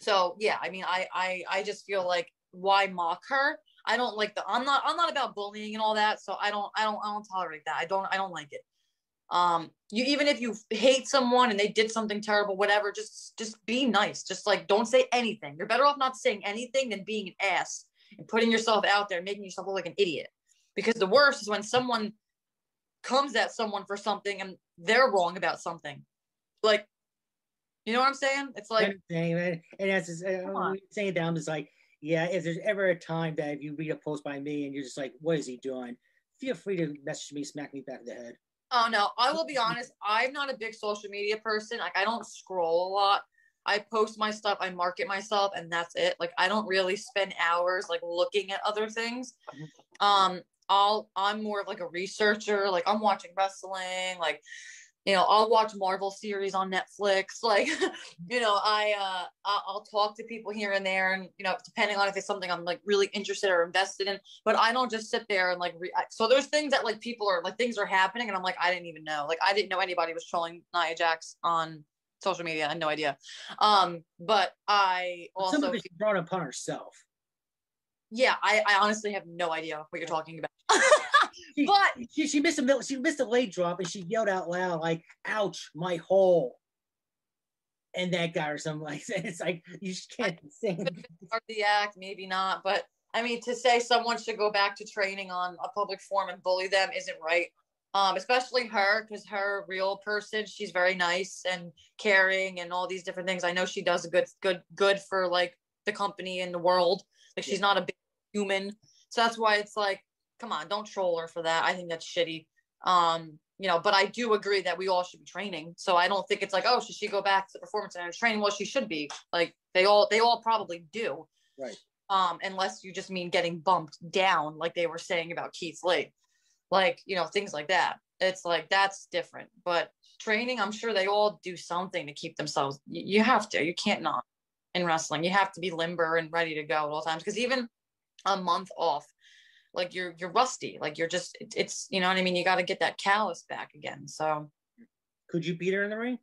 so yeah, I mean, I I I just feel like why mock her? I don't like the I'm not I'm not about bullying and all that, so I don't I don't I don't tolerate that. I don't I don't like it. Um, you even if you hate someone and they did something terrible, whatever, just just be nice. Just like don't say anything. You're better off not saying anything than being an ass and putting yourself out there, and making yourself look like an idiot. Because the worst is when someone comes at someone for something and they're wrong about something. Like, you know what I'm saying? It's like, I'm and as on. saying that, I'm just like, yeah. If there's ever a time that if you read a post by me and you're just like, what is he doing? Feel free to message me, smack me back in the head. oh no, I will be <laughs> honest. I'm not a big social media person. Like, I don't scroll a lot. I post my stuff, I market myself, and that's it. Like, I don't really spend hours like looking at other things. Um, I'll I'm more of like a researcher. Like, I'm watching wrestling. Like, you know, I'll watch Marvel series on Netflix. <laughs> Like, you know, I uh, I'll, talk to people here and there, and you know, depending on if it's something I'm like really interested or invested in. But I don't just sit there and like. Re- so there's things that like people are like things are happening, and I'm like, I didn't even know. Like, I didn't know anybody was trolling Nia Jax on social media. I had no idea. Um, but I also, Some of it she brought upon herself. yeah, I, I honestly have no idea what you're talking about. She, but she, she missed a she missed a leg drop and she yelled out loud like, "Ouch, my hole!" And that guy or something like that. <laughs> it's like you just can't sing. part of the act, maybe not. But I mean, to say someone should go back to training on a public forum and bully them isn't right. Um, especially her, because her real person, she's very nice and caring and all these different things. I know she does a good, good, good for like the company and the world. Like she's not a big human, so that's why it's like, come on, don't troll her for that. I think that's shitty. Um, you know, but I do agree that we all should be training. So I don't think it's like, oh, should she go back to the performance center training? Well, she should be. Like they all, they all probably do Right. um, unless you just mean getting bumped down, like they were saying about Keith Lee, like you know things like that. It's like that's different. But training, I'm sure they all do something to keep themselves. You, you have to. You can't not in wrestling. You have to be limber and ready to go at all times. Because even a month off, like you're you're rusty. Like you're just it's you know what I mean. You got to get that callus back again. So Could you beat her in the ring?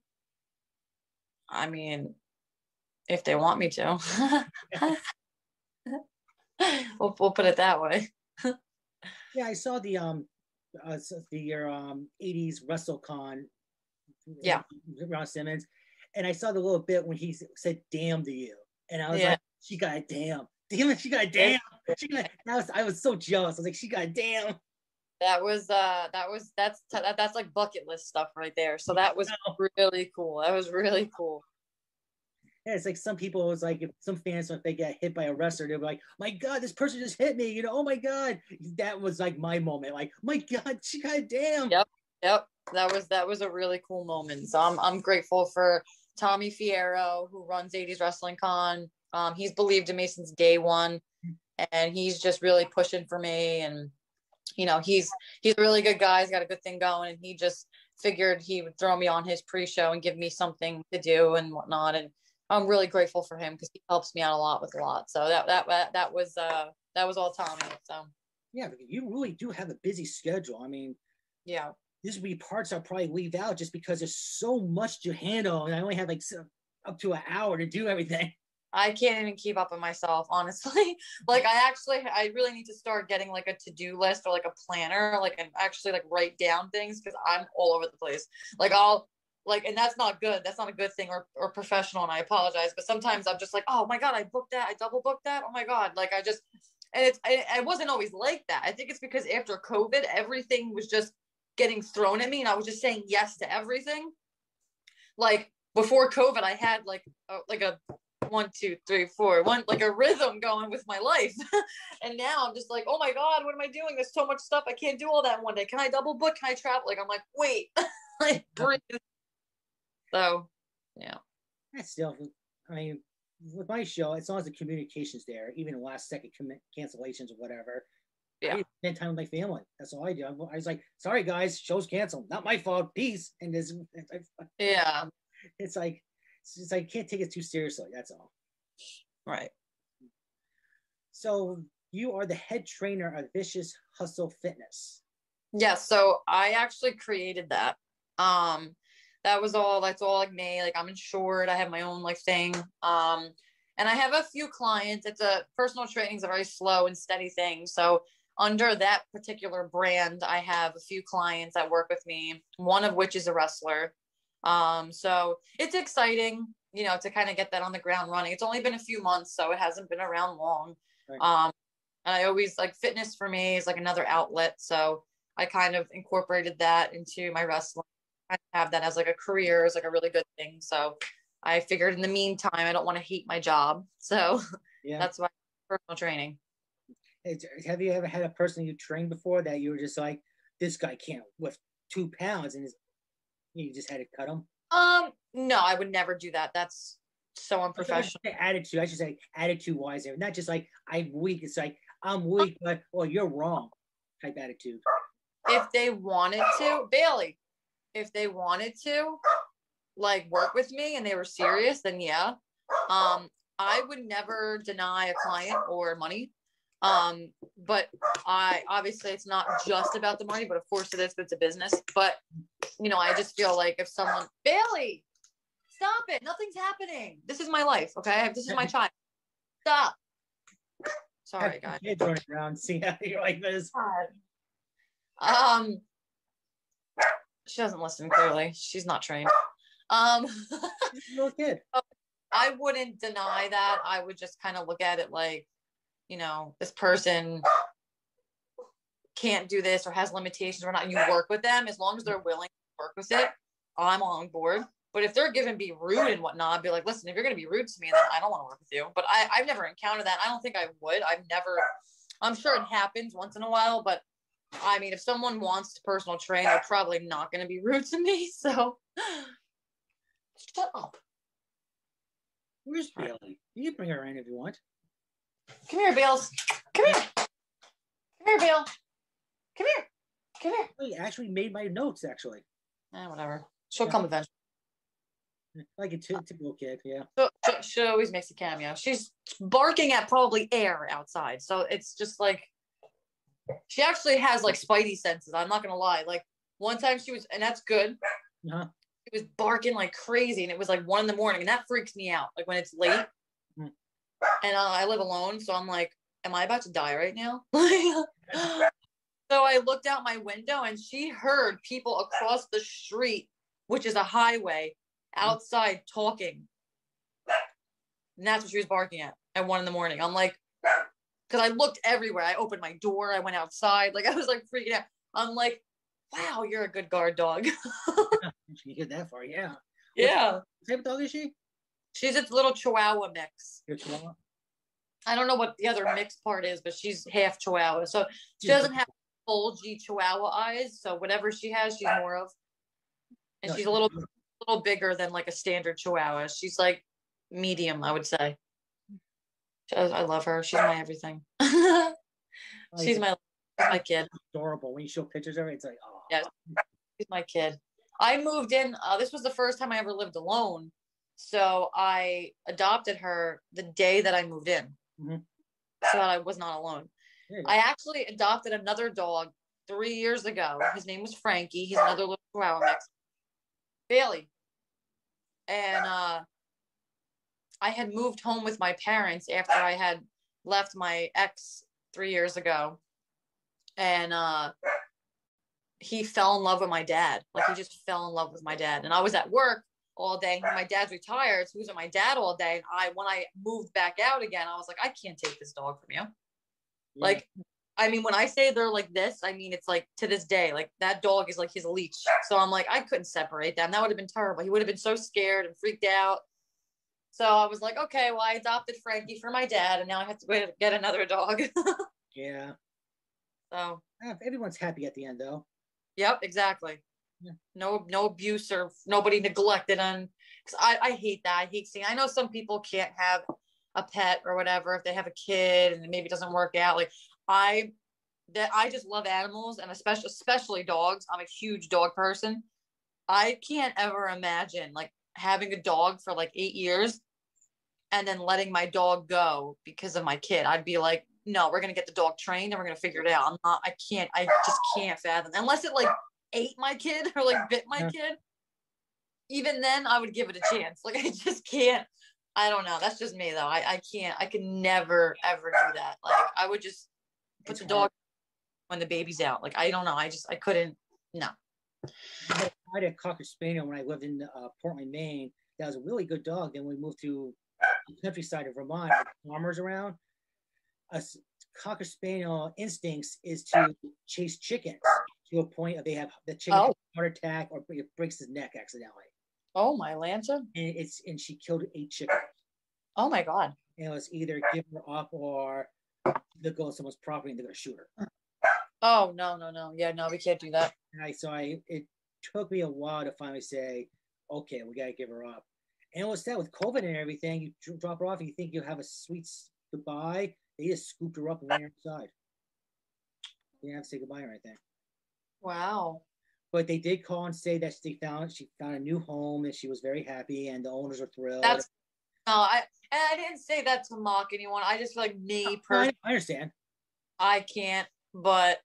I mean, if they want me to. <laughs> we'll, we'll put it that way. Yeah, I saw the um uh, the um 80s WrestleCon. Yeah. Ron Simmons. And I saw the little bit when he said damn to you. And I was Yeah. like, she got a damn. Damn it, she got a damn. She got I was I was so jealous. I was like, she got a damn. That was uh that was that's that, that's like bucket list stuff right there. So that was <laughs> really cool. That was really cool. Yeah, it's like some people it was like if some fans if they get hit by a wrestler, they'll be like, My God, this person just hit me, you know, oh my God. That was like my moment. Like, my God, she got a damn. Yep. Yep. That was that was a really cool moment. So I'm I'm grateful for Tommy Fierro who runs 80s Wrestling Con. Um he's believed in me since day one and he's just really pushing for me. And you know he's he's a really good guy. He's got a good thing going. And he just figured he would throw me on his pre-show and give me something to do and whatnot. And i'm really grateful for him because he helps me out a lot with a lot so that that that, was uh that was all tommy so. Yeah, but you really do have a busy schedule. I mean, yeah. this would be parts I'll probably leave out just because there's so much to handle, and I only have like up to an hour to do everything. I can't even keep up with myself, <laughs> honestly. like I actually I really need to start getting like a to-do list or like a planner, like and actually like write down things because I'm all over the place. Like I'll like and that's not good. That's not a good thing or, or professional and I apologize. But sometimes I'm just like, oh my god, I booked that, I double booked that. Oh my god. Like I just and it's I, wasn't always like that. I think it's because after COVID, everything was just getting thrown at me and I was just saying yes to everything. Like before COVID, I had like a, like a one, two, three, four, one, like a rhythm going with my life. <laughs> and now I'm just like, oh my God, what am I doing? There's so much stuff. I can't do all that in one day. Can I double book? Can I travel? Like, I'm like, wait, <laughs> like breathe. So, yeah. That's still, I mean, with my show, as long as the communication's there, even the last second commi- cancellations or whatever. Yeah. I spend time with my family. That's all I do. I was like, sorry guys, show's canceled. Not my fault. Peace. And this, Yeah. it's like, it's like can't take it too seriously. That's all. Right. So you are the head trainer of Vicious Hustle Fitness. Yeah, so I actually created that. Um that was all that's all like me. Like I'm insured. I have my own like thing. Um and I have a few clients. It's a personal training is a very slow and steady thing. So under that particular brand, I have a few clients that work with me, one of which is a wrestler. Um so it's exciting, you know, to kind of get that on the ground running. It's only been a few months, so it hasn't been around long. Right. Um and I always like fitness for me is like another outlet. So I kind of incorporated that into my wrestling. I have that as like a career is like a really good thing. So I figured in the meantime, I don't want to hate my job. <laughs> So Yeah. that's why personal training. Have you ever had a person you trained before that you were just like, this guy can't lift two pounds and his, you just had to cut them. Um, no, I would never do that. That's so unprofessional. Attitude. I should say attitude wise. Not just like I'm weak. It's like I'm weak, but well, you're wrong type attitude. If they wanted to, Bailey, if they wanted to like work with me and they were serious, then yeah. Um, I would never deny a client or money. Um, but I obviously it's not just about the money, but of course it is. It's a business. But you know, I just feel like if someone Bailey, stop it. Nothing's happening. This is my life. Okay. This is my <laughs> child. Stop. Sorry, guys. Kids running around, see how you're like this. Um, she doesn't listen clearly. She's not trained. Um, Little kid. <laughs> I wouldn't deny that. I would just kind of look at it like, you know, this person can't do this or has limitations or not. You work with them as long as they're willing to work with it. I'm on board. But if they're gonna be rude and whatnot, I'd be like, listen, if you're gonna be rude to me, then I don't want to work with you. But I, I've never encountered that. I don't think I would. I've never. I'm sure it happens once in a while, but I mean, if someone wants to personal train, they're probably not gonna be <laughs> rude to me. So shut up. Where's Bailey? You can bring her in if you want. Come here, Bales. Come here. Come here, Bale. Come here. Come here. I actually made my notes actually. Eh, whatever. She'll Yeah. come eventually. Like a ty- typical kid, yeah. She, she, she always makes a cameo. She's barking at probably air outside. So it's just like she actually has like spidey senses. I'm not gonna lie. Like one time she was, and that's good. Uh-huh. She was barking like crazy, and it was like one in the morning, and that freaks me out. Like when it's late. And uh, I live alone, so I'm like, am I about to die right now? <laughs> <gasps> so I looked out my window, and she heard people across the street, which is a highway, outside talking. And that's what she was barking at at one in the morning. I'm like, because I looked everywhere. I opened my door. I went outside. Like <laughs> I was like freaking out. I'm like, wow, you're a good guard dog. <laughs> She get that far, yeah. yeah. What type of dog is she? She's a little Chihuahua mix. Your chihuahua? I don't know what the other mixed part is, but she's half Chihuahua. So she doesn't have bulgy Chihuahua eyes. So whatever she has, she's more of. And she's a little little bigger than like a standard Chihuahua. She's like medium, I would say. I love her. She's my everything. <laughs> she's my my kid. adorable. When you show pictures of her, it's like, oh. Yeah. She's my kid. I moved in. Uh, this was the first time I ever lived alone. So I adopted her the day that I moved in. Mhm. So that I was not alone. Yeah, I actually adopted another dog three years ago. His name was Frankie. He's another little Chihuahua mix. Bailey. And uh, I had moved home with my parents after I had left my ex three years ago. And uh, he fell in love with my dad. Like he just fell in love with my dad. And I was at work all day. My dad's retired, so he was with my dad all day. And I, when I moved back out again, I was like, I can't take this dog from you. yeah. Like, I mean, when I say they're like this, I mean it's like to this day, like that dog is like his leech. So I'm like, I couldn't separate them. That would have been terrible. He would have been so scared and freaked out. So I was like, okay, well, I adopted Frankie for my dad, and now I have to go get another dog. <laughs> yeah. so, Everyone's happy at the end, though. yep, exactly. No, no abuse or nobody neglected on because I, I hate that. I hate seeing. I know some people can't have a pet or whatever if they have a kid and maybe it doesn't work out. Like I that I just love animals and especially especially dogs. I'm a huge dog person. I can't ever imagine like having a dog for like eight years and then letting my dog go because of my kid. I'd be like, no, we're gonna get the dog trained and we're gonna figure it out. I'm not. I can't. I just can't fathom unless it like ate my kid <laughs> or like bit my kid. Even then, I would give it a chance. Like <laughs> I just can't. I don't know. That's just me though. I I can't. I could never ever do that. Like I would just put the dog when the baby's out. Like I don't know. I just I couldn't. No. I had a cocker spaniel when I lived in uh, Portland, Maine. That was a really good dog. Then we moved to the countryside of Vermont, farmers around. A cocker spaniel instincts is to chase chickens to a point they have the chicken oh. heart attack or it breaks his neck accidentally. Oh my Lanta! And it's and she killed eight chickens. Oh my god! And it was either give her up or to go to someone's property and they're gonna shoot her. Oh no no no yeah no we can't do that. And I so I it took me a while to finally say, okay, we gotta give her up. And what's that with COVID and everything? You drop her off and you think you'll have a sweet goodbye. They just scooped her up and ran her inside. They didn't have to say goodbye or anything. Wow. But they did call and say that she found she found a new home and she was very happy and the owners are thrilled. That's no, I and I didn't say that to mock anyone. I just feel like me personally. I understand. I can't, but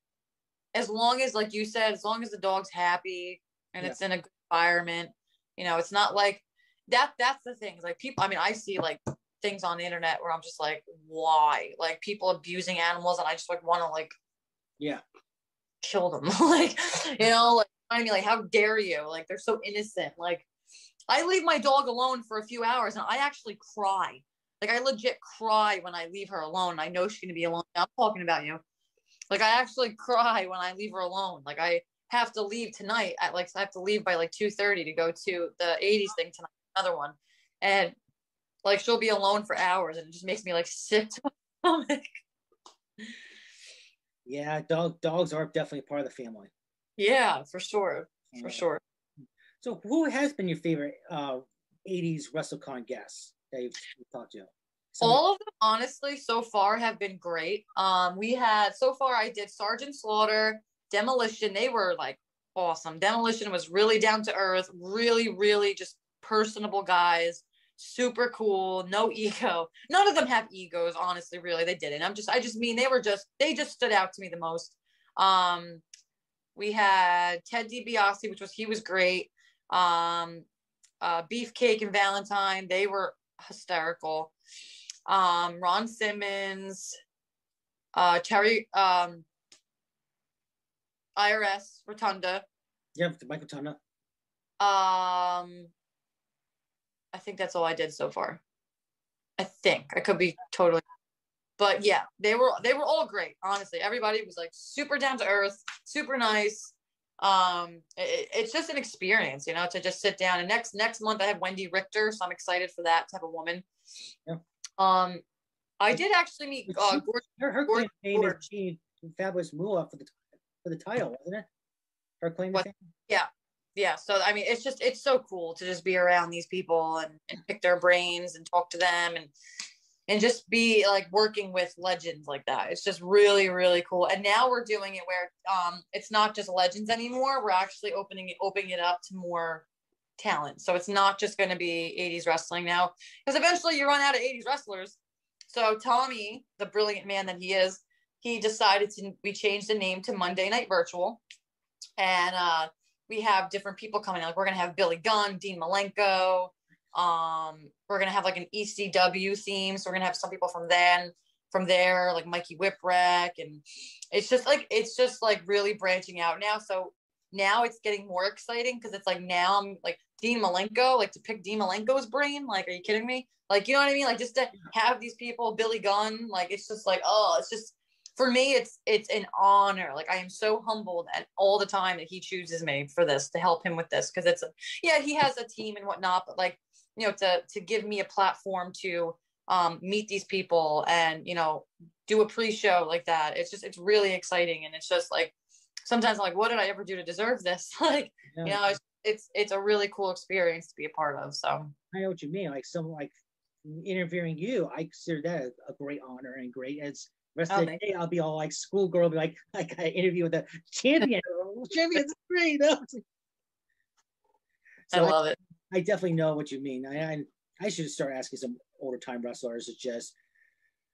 as long as, like you said, as long as the dog's happy and yeah. it's in a good environment, you know, it's not like that. That's the thing. Like people, I mean, I see like things on the internet where I'm just like, why? Like people abusing animals, and I just like want to like, yeah, kill them. <laughs> like, you know, like I mean, like, how dare you? Like they're so innocent. Like I leave my dog alone for a few hours, and I actually cry. Like I legit cry when I leave her alone. I know she's gonna be alone. I'm talking about you. Like I actually <laughs> cry when I leave her alone. Like I have to leave tonight at like I have to leave by like 2:30 to go to the 80s thing tonight, another one. And like she'll be alone for hours and it just makes me like sick to <laughs> my stomach. Yeah, dog dogs are definitely part of the family. Yeah, for sure. For sure. So who has been your favorite uh 80s WrestleCon guest that you've, you've talked to? All of them, honestly, so far have been great. Um, we had so far I did Sergeant Slaughter, Demolition. They were like awesome. Demolition was really down to earth, really, really just personable guys, super cool, no <laughs> ego. None of them have egos, honestly, really. They didn't. I'm just I just mean they were just they just stood out to me the most. Um, we had Ted DiBiase, which was he was great. Um, uh, Beefcake and Valentine, they were hysterical um, Ron Simmons, uh, Terry, um, IRS Rotunda. Yeah, Mike Rotunda. Um, I think that's all I did so far. I think I could be totally, but yeah, they were they were all great. Honestly, everybody was like super down to earth, super nice. Um, it, it's just an experience, you know, to just sit down. And next next month I have Wendi Richter, so I'm excited for that type of woman. Yeah. Um, I did actually meet uh, Gordon. Her, her Gordon, is she Fabulous Moolah for the for the title, wasn't it? Her claim. Yeah, yeah. So I mean, it's just it's so cool to just be around these people and, and pick their brains and talk to them and and just be like working with legends like that. It's just really really cool. And now we're doing it where um it's not just legends anymore. We're actually opening it opening it up to more talent. So it's not just going to be 80s wrestling now, because eventually you run out of 80s wrestlers. So Tommy, the brilliant man that he is, he decided to we changed the name to Monday Night Virtual, and uh, we have different people coming. Like we're gonna have Billy Gunn, Dean Malenko. Um, we're gonna have like an ECW theme, so we're gonna have some people from then from there, like Mikey Whipwreck, and it's just like it's just like really branching out now. So now it's getting more exciting because it's like now I'm like Dean Malenko, like to pick Dean Malenko's brain. Like, are you kidding me? Like, you know what I mean? Like just to have these people, Billy Gunn, like it's just like, oh, it's just for me, it's it's an honor. Like I am so humbled and all the time that he chooses me for this to help him with this because it's a, yeah, he has a team and whatnot, but like you know to to give me a platform to um meet these people and you know do a pre-show like that. It's just it's really exciting and it's just like sometimes I'm like, what did I ever do to deserve this? <laughs> like, yeah. you know, it's it's it's a really cool experience to be a part of. So I know what you mean. Like someone like interviewing you, I consider that a, a great honor and great. As rest Oh, of the day, I'll be all like schoolgirl, be like, like I interview with a champion. <laughs> Oh, champion's great. <laughs> I So I, love it. I definitely know what you mean. I, I I should start asking some older time wrestlers. It's just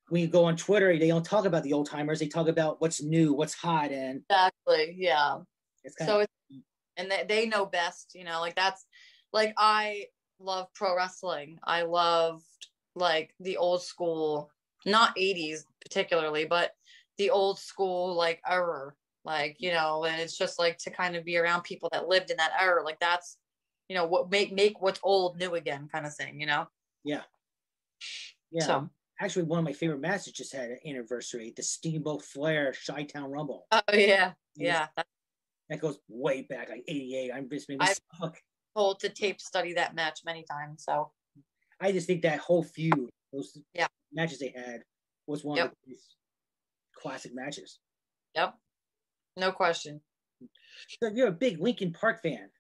when you go on Twitter, they don't talk about the old timers. They talk about what's new, what's hot, and Exactly. Yeah. it's So of it's and they, they know best, you know, like that's like I love pro wrestling. I loved like the old school, not 80s particularly, but the old school like era. Like, you know, and it's just like to kind of be around people that lived in that era. Like that's, you know, what make make what's old new again kind of thing, you know? yeah. Yeah. So Actually, one of my favorite matches just had an anniversary. The Steamboat Flair Chi Town Rumble. oh yeah. Yeah. Yeah. That goes way back, like '88. I'm just maybe suck. told to tape study that match many times. So I just think that whole feud, those Yeah. matches they had, was one Yep. of these classic matches. yep. No question. So you're a big Linkin Park fan.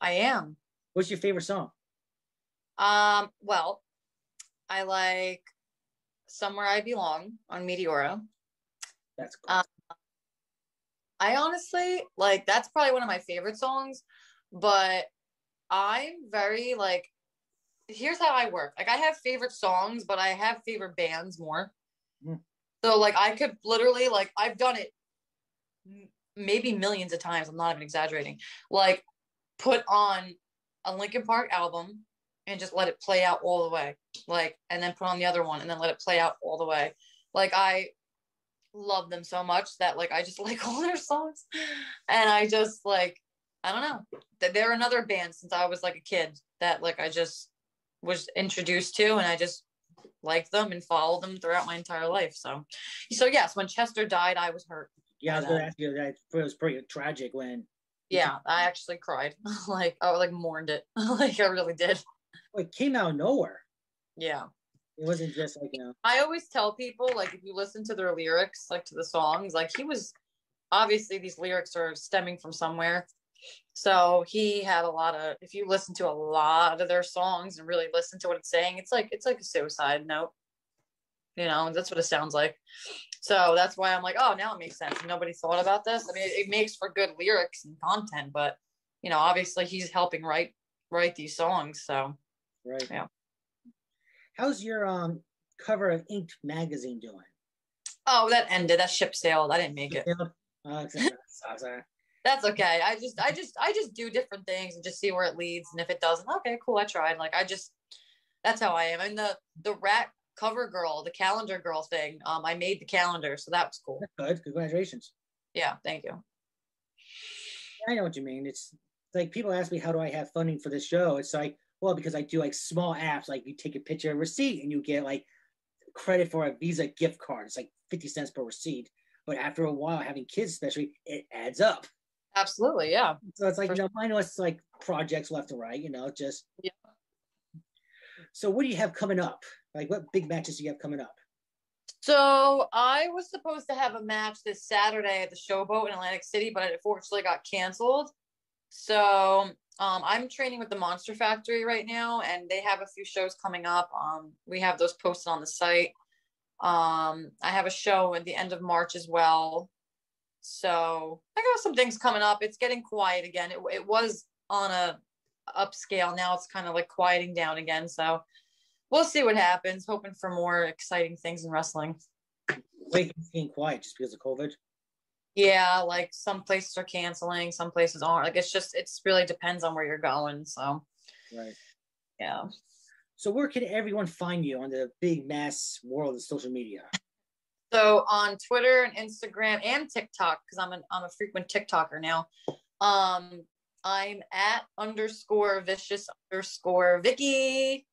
I am. What's your favorite song? Um, well, I like Somewhere I Belong on Meteora. That's cool. Uh, I honestly like that's probably one of my favorite songs, but I'm very like here's how I work. Like I have favorite songs, but I have favorite bands more. Mm. So like I could literally like I've done it maybe millions of times. I'm not even exaggerating. Like put on a Linkin Park album and just let it play out all the way. Like and then put on the other one and then let it play out all the way. Like I love them so much that like I just <laughs> like all their songs. And I just like I don't know. They're another band since I was like a kid that like I just was introduced to and I just liked them and follow them throughout my entire life. So so yes, when Chester died, I was hurt. yeah, I was going to ask you that. It was pretty tragic when Yeah, I actually cried. <laughs> like I like mourned it. <laughs> like I really did. well, it came out of nowhere. Yeah. It wasn't just like you know. I always tell people like if you listen to their lyrics, like to the songs, like he was obviously these lyrics are stemming from somewhere. So he had a lot of if you listen to a lot of their songs and really listen to what it's saying, it's like it's like a suicide note. You know, that's what it sounds like. So that's why I'm like, oh, now it makes sense. Nobody thought about this. I mean, it, it makes for good lyrics and content, but you know, obviously he's helping write write these songs. So Right. Yeah. How's your um cover of Inked magazine doing? oh, that ended. That ship sailed. I didn't make it. Sucks, <laughs> huh? That's okay. I just I just I just do different things and just see where it leads. And if it doesn't, okay, cool. I tried. Like I just that's how I am. And the the rat cover girl, the calendar girl thing, um, I made the calendar, so that was cool. Good. Congratulations. Yeah, thank you. I know what you mean. It's like people ask me how do I have funding for this show. It's like, well, because I do like small apps, like you take a picture of a receipt and you get like credit for a Visa gift card. It's like 50 cents per receipt. But after a while, having kids especially, it adds up. Absolutely, yeah. So it's like, For you know, I know it's like projects left and right, you know, just Yeah. So what do you have coming up? Like what big matches do you have coming up? So I was supposed to have a match this Saturday at the Showboat in Atlantic City, but it unfortunately got canceled. So um, I'm training with the Monster Factory right now, and they have a few shows coming up. Um, we have those posted on the site. Um, I have a show at the end of March as well. So I got some things coming up. It's getting quiet again. It, it was on a upscale. Now it's kind of like quieting down again. So we'll see what happens. Hoping for more exciting things in wrestling. Wait, being quiet just because of COVID. Yeah, like some places are canceling, some places aren't. Like it's just it's really depends on where you're going. So Right. yeah. So where can everyone find you on the big mass world of social media? So on Twitter and Instagram and TikTok, because I'm an I'm a frequent TikToker now. Um, I'm at underscore vicious underscore Vicki.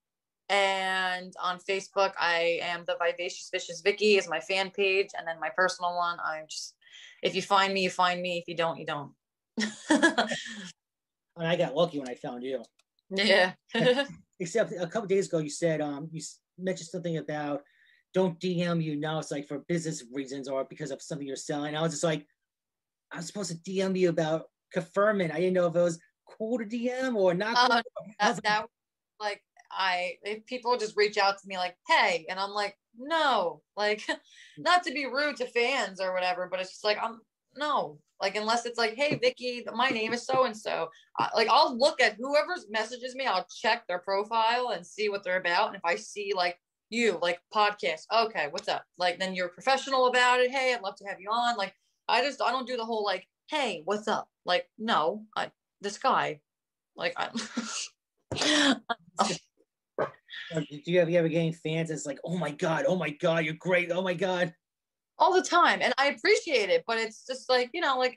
And on Facebook, I am the Vivacious Vicious Vicki is my fan page, and then my personal one. I'm just if you find me, you find me. If you don't, you don't. <laughs> And I got lucky when I found you. yeah. <laughs> <laughs> Except a couple days ago, you said um you mentioned something about don't DM you now. It's like for business reasons or because of something you're selling. I was just like, I'm supposed to DM you about conferment. I didn't know if it was cool to DM or not? Uh, cool? that, that like I if people just reach out to me like, hey, and I'm like, no, like <laughs> not to be rude to fans or whatever, but it's just like I'm no, like unless it's like, hey, Vicki, my name is so and so. Like I'll look at whoever's messages me, I'll check their profile and see what they're about, and if I see like you like podcast, okay, what's up? Like then you're professional about it. Hey, I'd love to have you on. Like I just I don't do the whole like, hey, what's up? Like no, I this guy, like I. <laughs> Do you ever, you ever getting fans that's like, oh my god, oh my god, you're great, oh my god. all the time and i appreciate it but it's just like you know like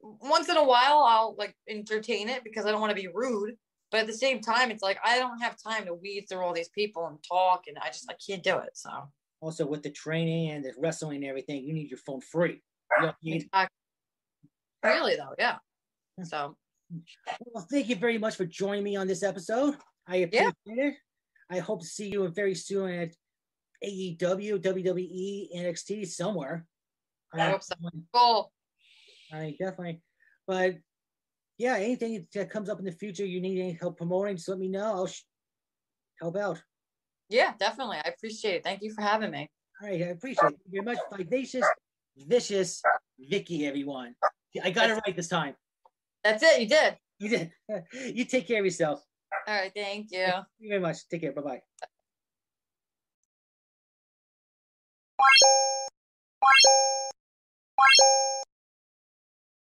once in a while i'll like entertain it because i don't want to be rude but at the same time it's like i don't have time to weed through all these people and talk and i just i can't do it so Also with the training and the wrestling and everything, you need your phone free. You need- exactly. really though yeah so Well, thank you very much for joining me on this episode. I Yeah. appreciate it. I hope to see you very soon at AEW, WWE, NXT, somewhere. I hope so. cool I definitely. But yeah, anything that comes up in the future, you need any help promoting, just let me know. I'll sh- help out. yeah definitely i appreciate it thank you for having me All right, I appreciate it very much. Vivacious, vicious Vicki, everyone. I got it right this time. that's it you did You did. <laughs> You take care of yourself. all right thank you Thank you very much. Take care. Bye bye.